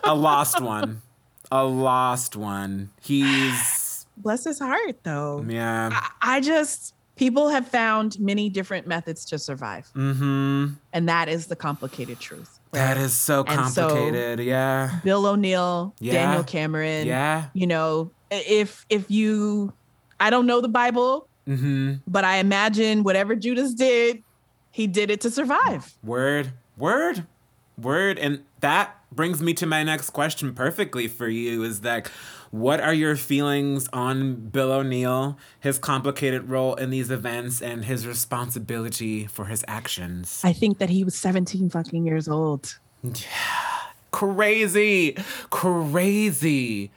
A lost one. A lost one. He's Bless his heart though. yeah. I, I just people have found many different methods to survive. Mm-hmm. And that is the complicated truth. That is so And so- complicated. yeah. Bill O'Neal, Yeah. Daniel Cameron. Yeah. You know, if if you I don't know the Bible, Mm-hmm. but I imagine whatever Judas did, he did it to survive. Word. Word. Word. And that brings me to my next question perfectly for you is that what are your feelings on Bill O'Neal, his complicated role in these events, and his responsibility for his actions? I think that he was 17 fucking years old. Yeah. crazy. Crazy.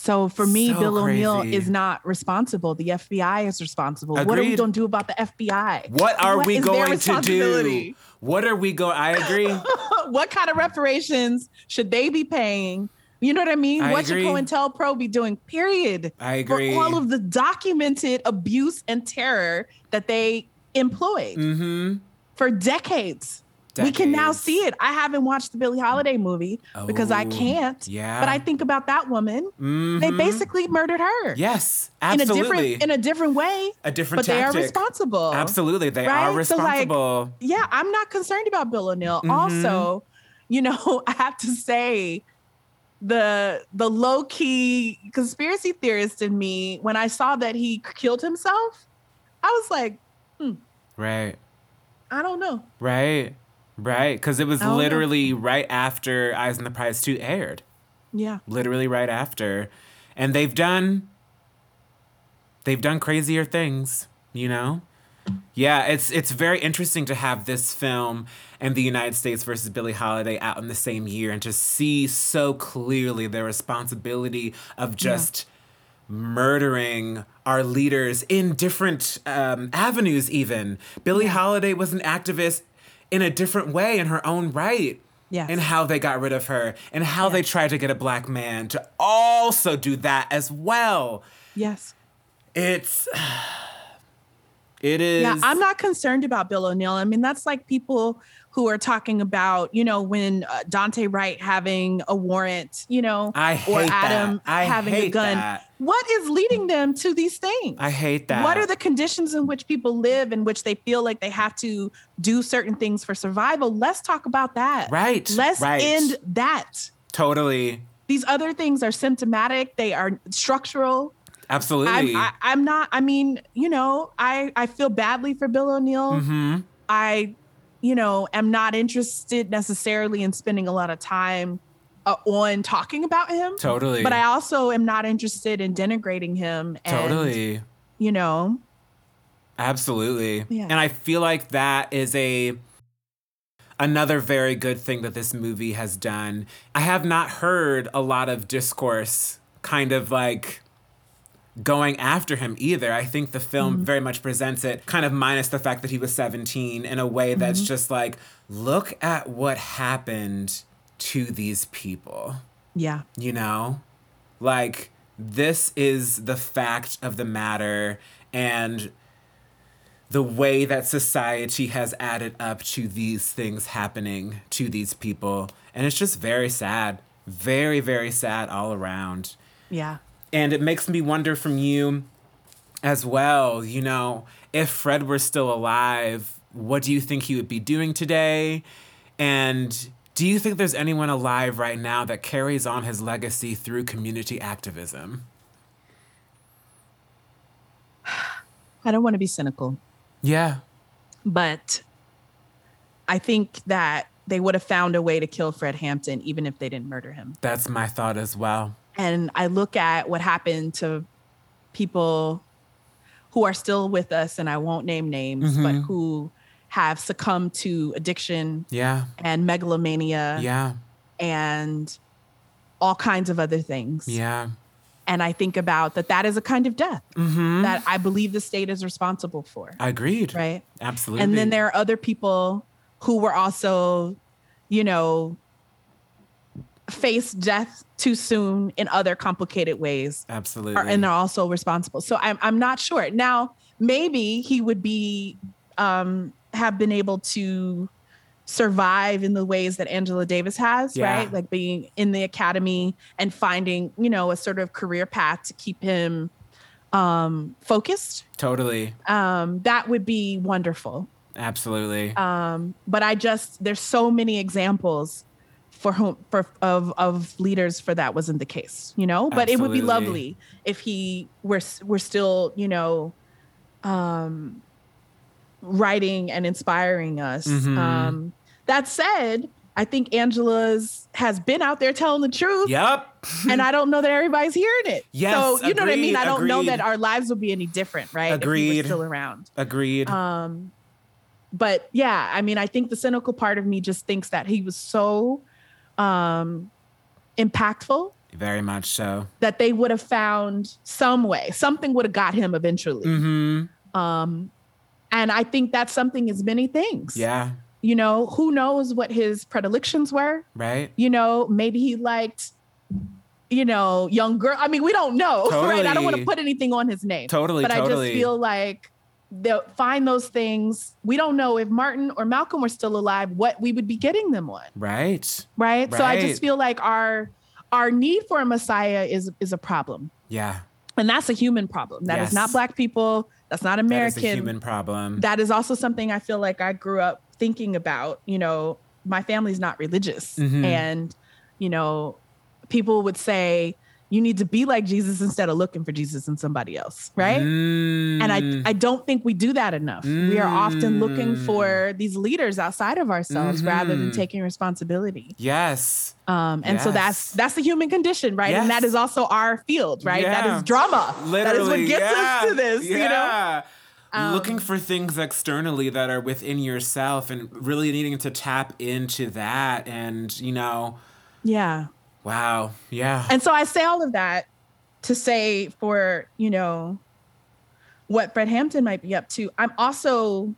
So for me, So Bill O'Neal is not responsible. The FBI is responsible. What are we Agreed. going to do about the FBI? What are we going to do? What are we going? I agree. what kind of reparations should they be paying? You know what I mean? I what agree. should COINTELPRO be doing? Period. I agree. For all of the documented abuse and terror that they employed mm-hmm. for decades. We can now see it. I haven't watched the Billie Holiday movie because I Oh, can't. yeah. But I think about that woman. They Mhm. basically murdered her. Yes, In a absolutely. different in a different way. A different But they are responsible. Absolutely, they Right? are So, like, responsible. yeah, I'm not concerned about Bill O'Neal. Mhm. Also, you know, I have to say the the low key conspiracy theorist in me when I saw that he killed himself, I was like, right, I don't know. right, right. Because it was know. literally right after Eyes on the Prize Two aired. Yeah. Literally right after, and they've done. They've done crazier things, you know. Yeah, it's it's very interesting to have this film and the United States versus Billie Holiday out in the same year and to see so clearly the responsibility of just murdering our leaders in different um, avenues. Even Billie Holiday was an activist in a different way in her own right. Yes. And how they got rid of her, and how they tried to get a black man to also do that as well. Yes. It's it is Yeah, I'm not concerned about Bill O'Neal. I mean, that's like people who are talking about, you know, when uh, Daunte Wright having a warrant, you know, I or Adam. Having a gun. that. What is leading them to these things? I hate that. What are the conditions in which people live in which they feel like they have to do certain things for survival? Let's talk about that. Right, Let's right. end that. totally These other things are symptomatic, they are structural. Absolutely I'm, I, I'm not, I mean, you know, I, I feel badly for Bill O'Neal. hmm I, you know, am not interested necessarily in spending a lot of time uh, on talking about him. totally But I also am not interested in denigrating him. And, totally You know, absolutely Yeah. and i feel like that is a another very good thing that this movie has done. I have not heard a lot of discourse kind of like going after him either. I think the film mm-hmm. very much presents it kind of minus the fact that he was 17 in a way that's mm-hmm. just like look at what happened to these people Yeah. you know? Like, this is the fact of the matter and the way that society has added up to these things happening to these people. And it's just very sad. Very, very sad all around. Yeah. And it makes me wonder from you as well, you know, if Fred were still alive, what do you think he would be doing today? And do you think there's anyone alive right now that carries on his legacy through community activism? I don't want to be cynical, Yeah. but I think that they would have found a way to kill Fred Hampton even if they didn't murder him. That's my thought as well. And I look at what happened to people who are still with us, and I won't name names, but Mm-hmm. who have succumbed to addiction Yeah. and megalomania Yeah. and all kinds of other things. Yeah. And I think about that that is a kind of death Mm-hmm. that I believe the state is responsible for. Agreed. right. Absolutely. And then there are other people who were also, you know, faced death too soon in other complicated ways. Absolutely. Are, and they're also responsible. So I'm I'm not sure. Now, maybe he would be um have been able to survive in the ways that Angela Davis has, Yeah. right? Like being in the academy and finding, you know, a sort of career path to keep him um focused. totally. Um that would be wonderful. Absolutely. Um but I just there's so many examples for whom for of of leaders for that wasn't the case, you know? But it would be lovely if he were were still, you know, um writing and inspiring us. Mhm. Um that said, I think Angela's has been out there telling the truth yep. and I don't know that everybody's hearing it. Yes, so you know what I mean. agreed, I don't know that our lives would be any different, right? Agreed. was still around. Agreed. Um, but yeah, I mean, I think the cynical part of me just thinks that he was so um, impactful Very much so. that they would have found some way, something would have got him eventually. Mm-hmm. Um, and I think that something is many things. Yeah. You know, who knows what his predilections were? Right. you know, maybe he liked, you know, young girl. I mean, we don't know, right? I don't want to put anything on his name. Totally, But I just feel like they'll find those things. We don't know if Martin or Malcolm were still alive, what we would be getting them on, Right. right? So I just feel like our our need for a messiah is is a problem. Yeah. And that's a human problem. That is Yes. not black people. That's not American is a human problem. that is also something I feel like I grew up thinking about. You know, my family's not religious. Mhm. And, you know, people would say, you need to be like Jesus instead of looking for Jesus in somebody else. Right. And Mm. I, I don't think we do that enough. We are often looking Mm. for these leaders outside of ourselves rather than Mhm. taking responsibility. yes. Um, and so that's that's the human condition, right? And that is also our field, right? That Yeah. is drama. Literally. that is what gets yeah. us to this, you know? Yeah. Looking Um, for things externally that are within yourself and really needing to tap into that. And, you know, Yeah. Wow. Yeah. And so I say all of that to say for, you know, what Fred Hampton might be up to. I'm also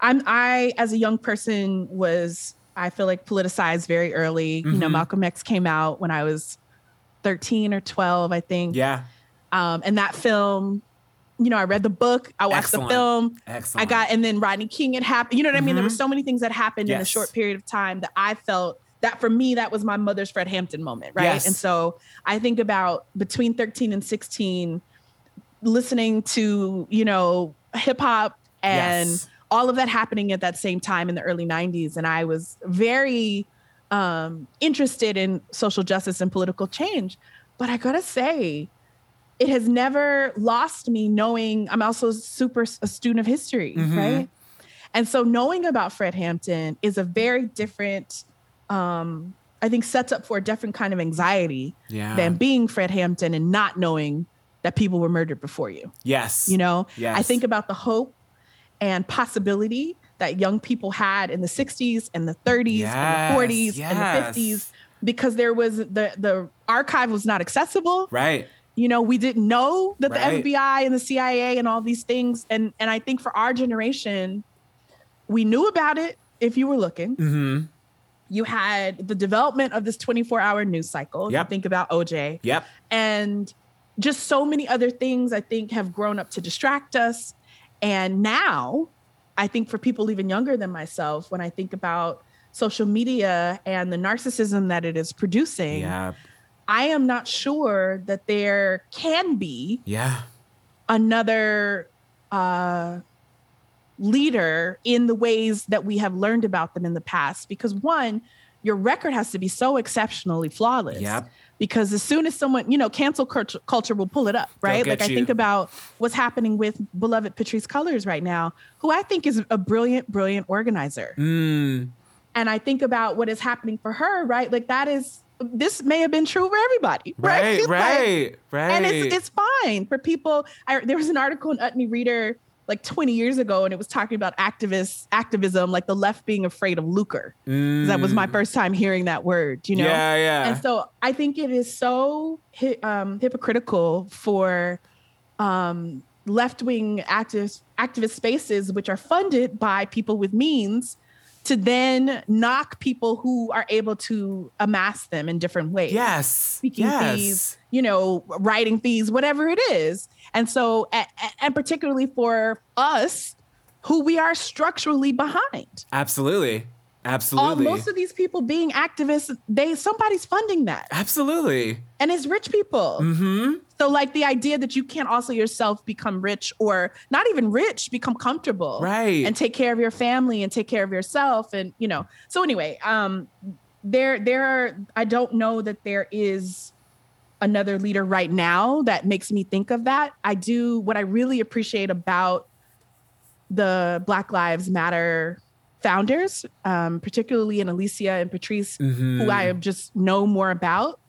I'm I as a young person was I feel like politicized very early. You know, Mhm. Malcolm X came out when I was 13 or 12, I think. yeah. Um, and that film, you know, I read the book, I watched Excellent. the film, Excellent. I got, and then Rodney King had happened. You know what I mean? There were Mhm. so many things that happened in a short period of time that I felt that for me, that was my mother's Fred Hampton moment. Right. Yes. And so I think about between 13 and 16, listening to, you know, hip hop and Yes. all of that happening at that same time in the early 90s. And I was very um, interested in social justice and political change. But I gotta say, it has never lost me knowing I'm also super a student of history, Mhm. right? And so knowing about Fred Hampton is a very different, um, I think sets up for a different kind of anxiety Yeah. than being Fred Hampton and not knowing that people were murdered before you. yes. You know, I think about the hope and possibility that young people had in the 60s and the 30s Yes, and the 40s yes. and the 50s because there was the the archive was not accessible Right. you know we didn't know that Right. the fbi and the cia and all these things and and i think for our generation we knew about it if you were looking Mm-hmm. You had the development of this 24 hour news cycle Yep. you think about oj Yep. and just so many other things i think have grown up to distract us and now i think for people even younger than myself when i think about social media and the narcissism that it is producing Yeah. i am not sure that there can be Yeah. another uh, leader in the ways that we have learned about them in the past. Because one, your record has to be so exceptionally flawless. Yep. Because as soon as someone, you know, cancel culture, culture will pull it up, right? Like I think about what's happening with beloved Patrisse Cullors right now, who I think is a brilliant, brilliant organizer. Mm. And I think about what is happening for her, right? Like that is this may have been true for everybody, right? Right. Like, Right. right. and it's it's fine for people. I, there was an article in Utne Reader like 20 years ago, and it was talking about activists activism, like the left being afraid of lucre. That was my first time hearing that word, you know. Mm. Yeah. Yeah. And so I think it is so um, hypocritical for um, left wing activist activist spaces, which are funded by people with means, to then knock people who are able to amass them in different ways yes. speaking yes. fees, you know, writing fees, whatever it is. And so, and particularly for us, who we are structurally behind. Absolutely. All, Absolutely. most of these people being activists, they somebody's funding that, Absolutely. and it's rich people. Mm-hmm. So, like the idea that you can't also yourself become rich, or not even rich, become comfortable, Right. and take care of your family and take care of yourself, and you know. So anyway, um, there, there are. I don't know that there is another leader right now that makes me think of that. I do. What I really appreciate about the Black Lives Matter founders, um, particularly in Alicia and Patrisse, Mm-hmm. who I just know more about,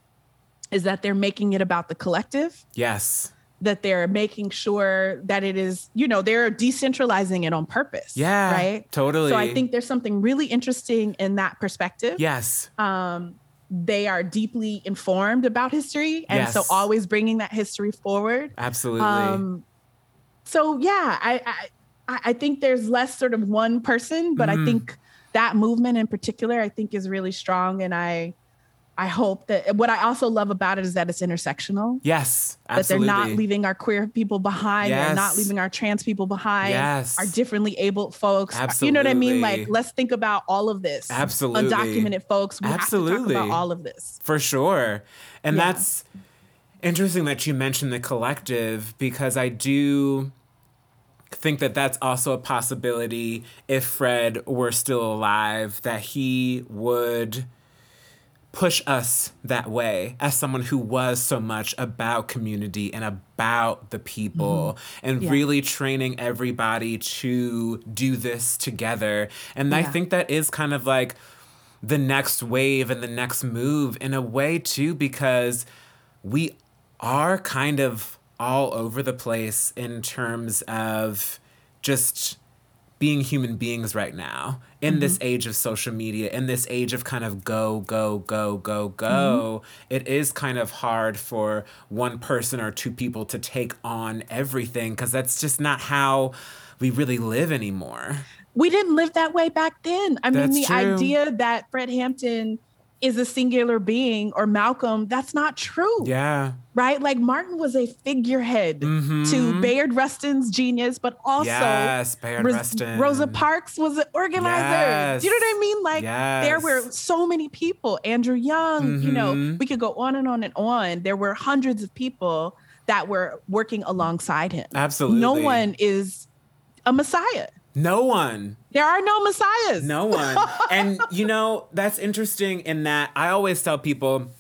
is that they're making it about the collective, Yes. that they're making sure that it is, you know, they're decentralizing it on purpose. Yeah. Right. Totally. So I think there's something really interesting in that perspective. Yes. Um, they are deeply informed about history, and so always bringing that history forward. Absolutely. Um, so yeah, I, I I think there's less sort of one person, but I Mhm. think that movement in particular, I think is really strong, and I I hope that what I also love about it is that it's intersectional. yes. That they're not leaving our queer people behind. They're not leaving our trans people behind. Yes. Our differently abled folks. Absolutely. You know what I mean? Like, let's think about all of this. Absolutely. Undocumented folks. We Absolutely. have to talk about all of this. For sure. And Yeah. that's interesting that you mentioned the collective because I do think that that's also a possibility if Fred were still alive, that he would push us that way as someone who was so much about community and about the people and Mm-hmm. Yeah. really training everybody to do this together. And I think that is kind of like the next wave and the next move in a way too because we are kind of all over the place in terms of just being human beings right now in this mm-hmm. age of social media in this age of kind of go go go go go mm-hmm. it is kind of hard for one person or two people to take on everything because that's just not how we really live anymore we didn't live that way back then. I mean, the true. idea that Fred Hampton is a singular being or Malcolm, that's not true. yeah Right? Like Martin was a figurehead to Bayard Rustin's genius, but also Mm-hmm. yes Bayard Ros- Rustin. Rosa Parks was an organizer. Yes. Do you know what I mean? Like there were so many people. Andrew Young, you know, Mhm. we could go on and on and on. There were hundreds of people that were working alongside him. Absolutely. No one is a messiah. no one There are no messiahs. No one. and you know, that's interesting in that I always tell people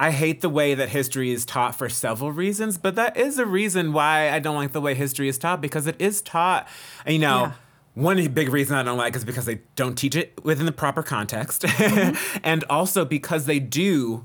I hate the way that history is taught for several reasons, but that is a reason why I don't like the way history is taught because it is taught, you know, Yeah. one big reason I don't like is because they don't teach it within the proper context. Mm-hmm. and also because they do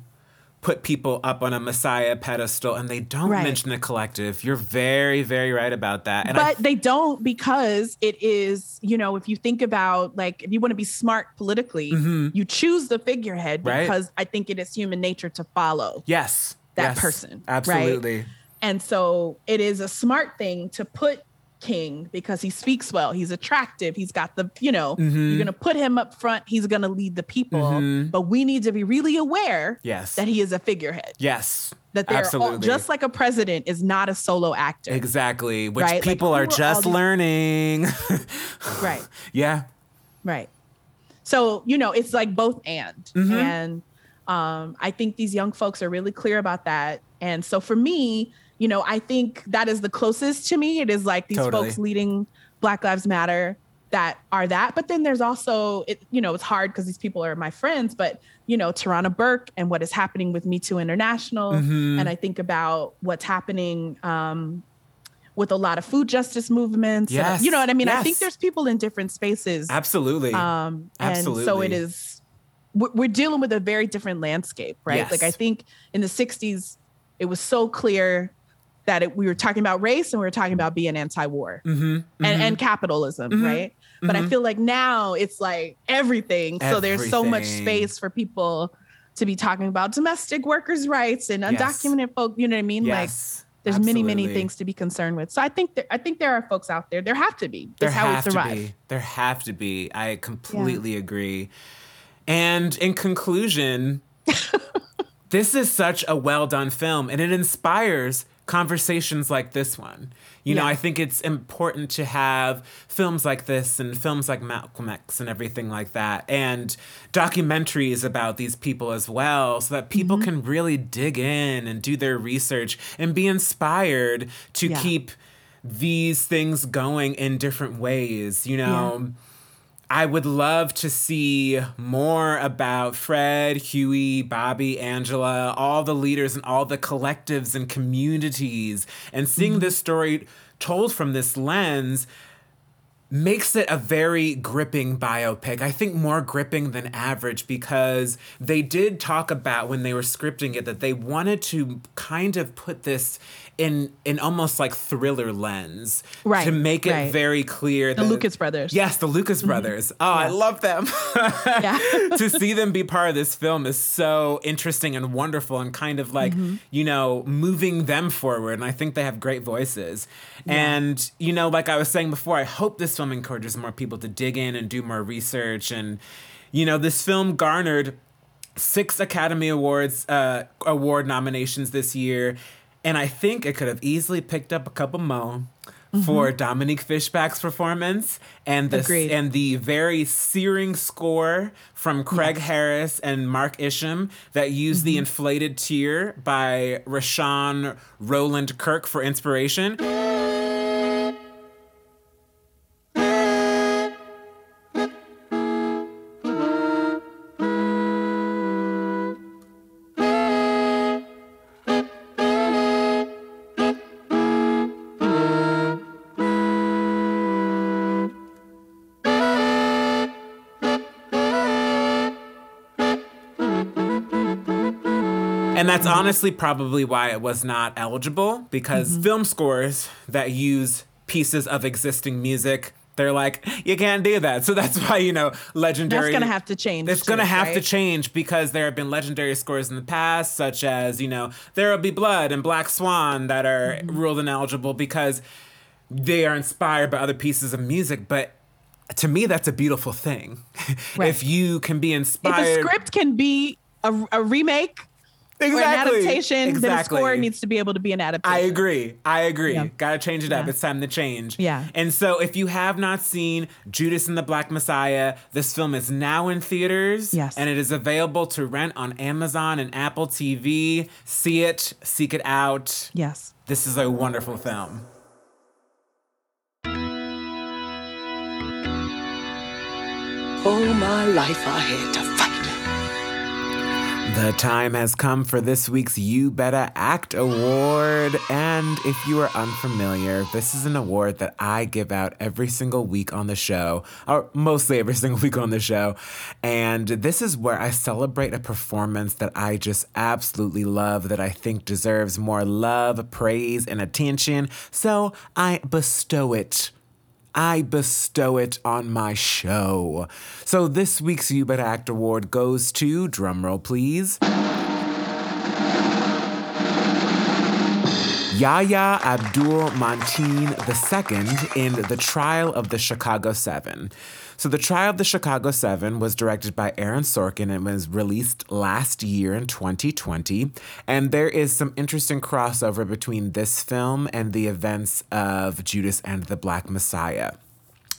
put people up on a messiah pedestal and they don't Right. mention the collective. You're very, very right about that. And I but they don't because it is, you know, if you think about like if you want to be smart politically, you choose the figurehead Mm-hmm. Right. because I think it is human nature to follow. yes, that yes, person, right? Absolutely. And so it is a smart thing to put King because he speaks well, he's attractive, he's got the, you know, Mm-hmm. you're going to put him up front, he's going to lead the people. But we need to be really aware Yes. that he is a figurehead. Yes. That they're all, just like a president is not a solo actor. Exactly, which Right? People who are just learning. Right. yeah. Right. So, you know, it's like both and. Mm-hmm. And um, I think these young folks are really clear about that. And so for me, you know, I think that is the closest to me. It is like these Totally. folks leading Black Lives Matter that are that. But then there's also, it, you know, it's hard because these people are my friends, but, you know, Tarana Burke and what is happening with Me Too International. Mm-hmm. And I think about what's happening um, with a lot of food justice movements. and, Yes. you know what I mean? I think there's people in different spaces Absolutely. um and so it is we're, we're dealing with a very different landscape right Yes. like i think in the 60s it was so clear that it, we were talking about race and we were talking about being anti-war Mm-hmm. mm-hmm. and, and capitalism mm-hmm, right but i mm-hmm. feel like now it's like everything so there's so much space for people to be talking about domestic workers rights and Yes. undocumented folk you know what i mean like yes. there's many many things to be concerned with so i think there, i think there are folks out there there have to be There how we have survive to be. There have to be. I completely agree. And in conclusion, this is such a well done film and it inspires conversations like this one. You know, I think it's important to have films like this and films like Malcolm X and everything like that, and documentaries about these people as well, so that people Mm-hmm. can really dig in and do their research and be inspired to Yeah. keep these things going in different ways. You know, I would love to see more about Fred, Huey, Bobby, Angela, all the leaders and all the collectives and communities, and seeing mm-hmm. this story told from this lens makes it a very gripping biopic. I think more gripping than average because they did talk about when they were scripting it that they wanted to kind of put this in in almost like thriller lens Right, to make it right. very clear the that lucas brothers Yes, the Lucas brothers. Oh, I love them. Yeah. to see them be part of this film is so interesting and wonderful and kind of like, Mm-hmm. you know, moving them forward. And I think they have great voices. And, you know, like I was saying before, I hope this film encourages more people to dig in and do more research. And, you know, this film garnered six Academy Awards uh, award nominations this year, and I think it could have easily picked up a couple more for Dominique Fishback's performance and the Agreed. and the very searing score from Craig Harris and Mark Isham that used the inflated tear by Rahsaan Roland Kirk for inspiration. That's honestly probably why it was not eligible because Mm-hmm. film scores that use pieces of existing music, they're like, you can't do that. So that's why, you know, legendary. That's gonna have to change, It's going to too, have to change because there have been legendary scores in the past, such as, you know, There Will Be Blood and Black Swan, that are Mm-hmm. ruled ineligible because they are inspired by other pieces of music. But to me, that's a beautiful thing. Right. if you can be inspired if a script can be a, a remake or an Exactly. adaptation, then a Exactly. score needs to be able to be an adaptation. I agree. I agree. Yeah. Gotta change it up. Yeah. It's time to change. Yeah. And so, if you have not seen Judas and the Black Messiah, this film is now in theaters. Yes. And it is available to rent on Amazon and Apple TV. See it, seek it out. Yes. This is a wonderful film. All my life I had to fight. The time has come for this week's You Better Act Award. And if you are unfamiliar, this is an award that I give out every single week on the show, or mostly every single week on the show. And this is where I celebrate a performance that I just absolutely love, that I think deserves more love, praise, and attention. So I bestow it I bestow it on my show. So this week's You Better Act Award goes to, drumroll please, Yahya Abdul Mateen II in The Trial of the Chicago Seven. So, The Trial of the Chicago Seven was directed by Aaron Sorkin and was released last year in 2020. And there is some interesting crossover between this film and the events of Judas and the Black Messiah.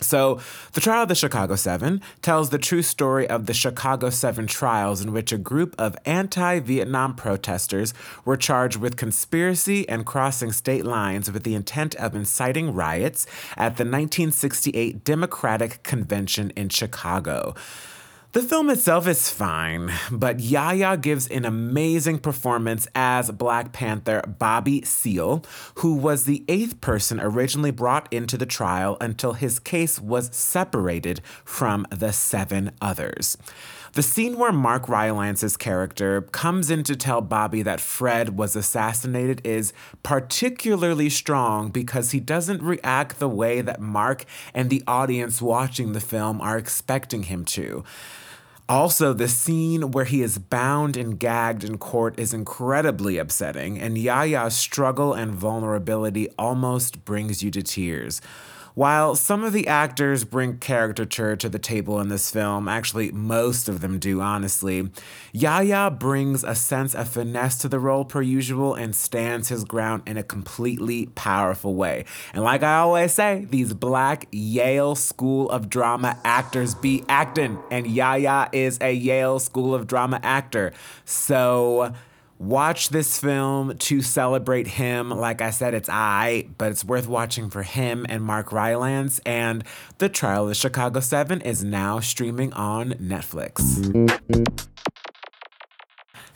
So, the trial of the Chicago Seven tells the true story of the Chicago Seven trials, in which a group of anti Vietnam protesters were charged with conspiracy and crossing state lines with the intent of inciting riots at the 1968 Democratic Convention in Chicago. The film itself is fine, but Yahya gives an amazing performance as Black Panther Bobby Seale, who was the eighth person originally brought into the trial until his case was separated from the seven others. The scene where Mark Rylance's character comes in to tell Bobby that Fred was assassinated is particularly strong because he doesn't react the way that Mark and the audience watching the film are expecting him to. Also, the scene where he is bound and gagged in court is incredibly upsetting, and Yahya's struggle and vulnerability almost brings you to tears. While some of the actors bring caricature to the table in this film, actually, most of them do, honestly, Yahya brings a sense of finesse to the role per usual and stands his ground in a completely powerful way. And like I always say, these black Yale School of Drama actors be acting, and Yahya is a Yale School of Drama actor. So, Watch this film to celebrate him. Like I said, it's I, but it's worth watching for him and Mark Rylance. And The Trial of the Chicago Seven is now streaming on Netflix.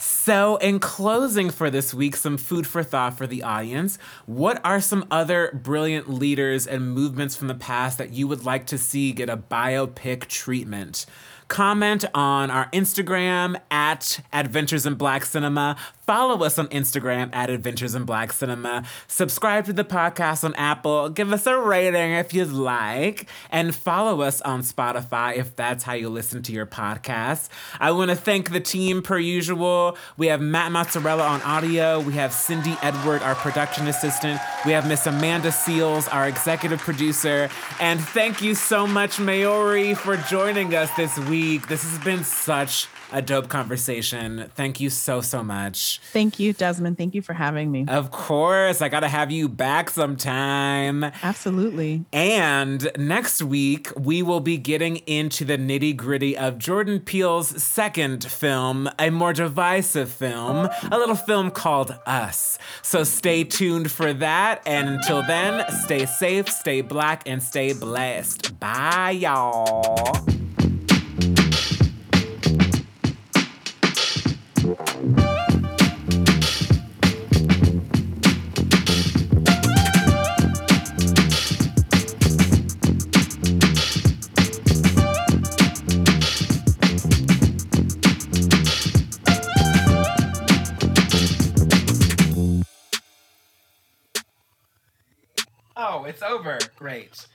So, in closing for this week, some food for thought for the audience. What are some other brilliant leaders and movements from the past that you would like to see get a biopic treatment? Comment on our Instagram at Adventures in Black Cinema. Follow us on Instagram at Adventures in Black Cinema. Subscribe to the podcast on Apple. Give us a rating if you'd like. And follow us on Spotify if that's how you listen to your podcasts. I want to thank the team per usual. We have Matt Mozzarella on audio. We have Cindy Edward, our production assistant. We have Miss Amanda Seals, our executive producer. And thank you so much, Maori, for joining us this week. This has been such a dope conversation. Thank you so, so much. Thank you, Desmond. Thank you for having me. Of course, I got to have you back sometime. Absolutely. And next week, we will be getting into the nitty gritty of Jordan Peele's second film, a more divisive film, a little film called Us. So stay tuned for that. And until then, stay safe, stay black, and stay blessed. Bye, y'all. Oh, it's over. Great.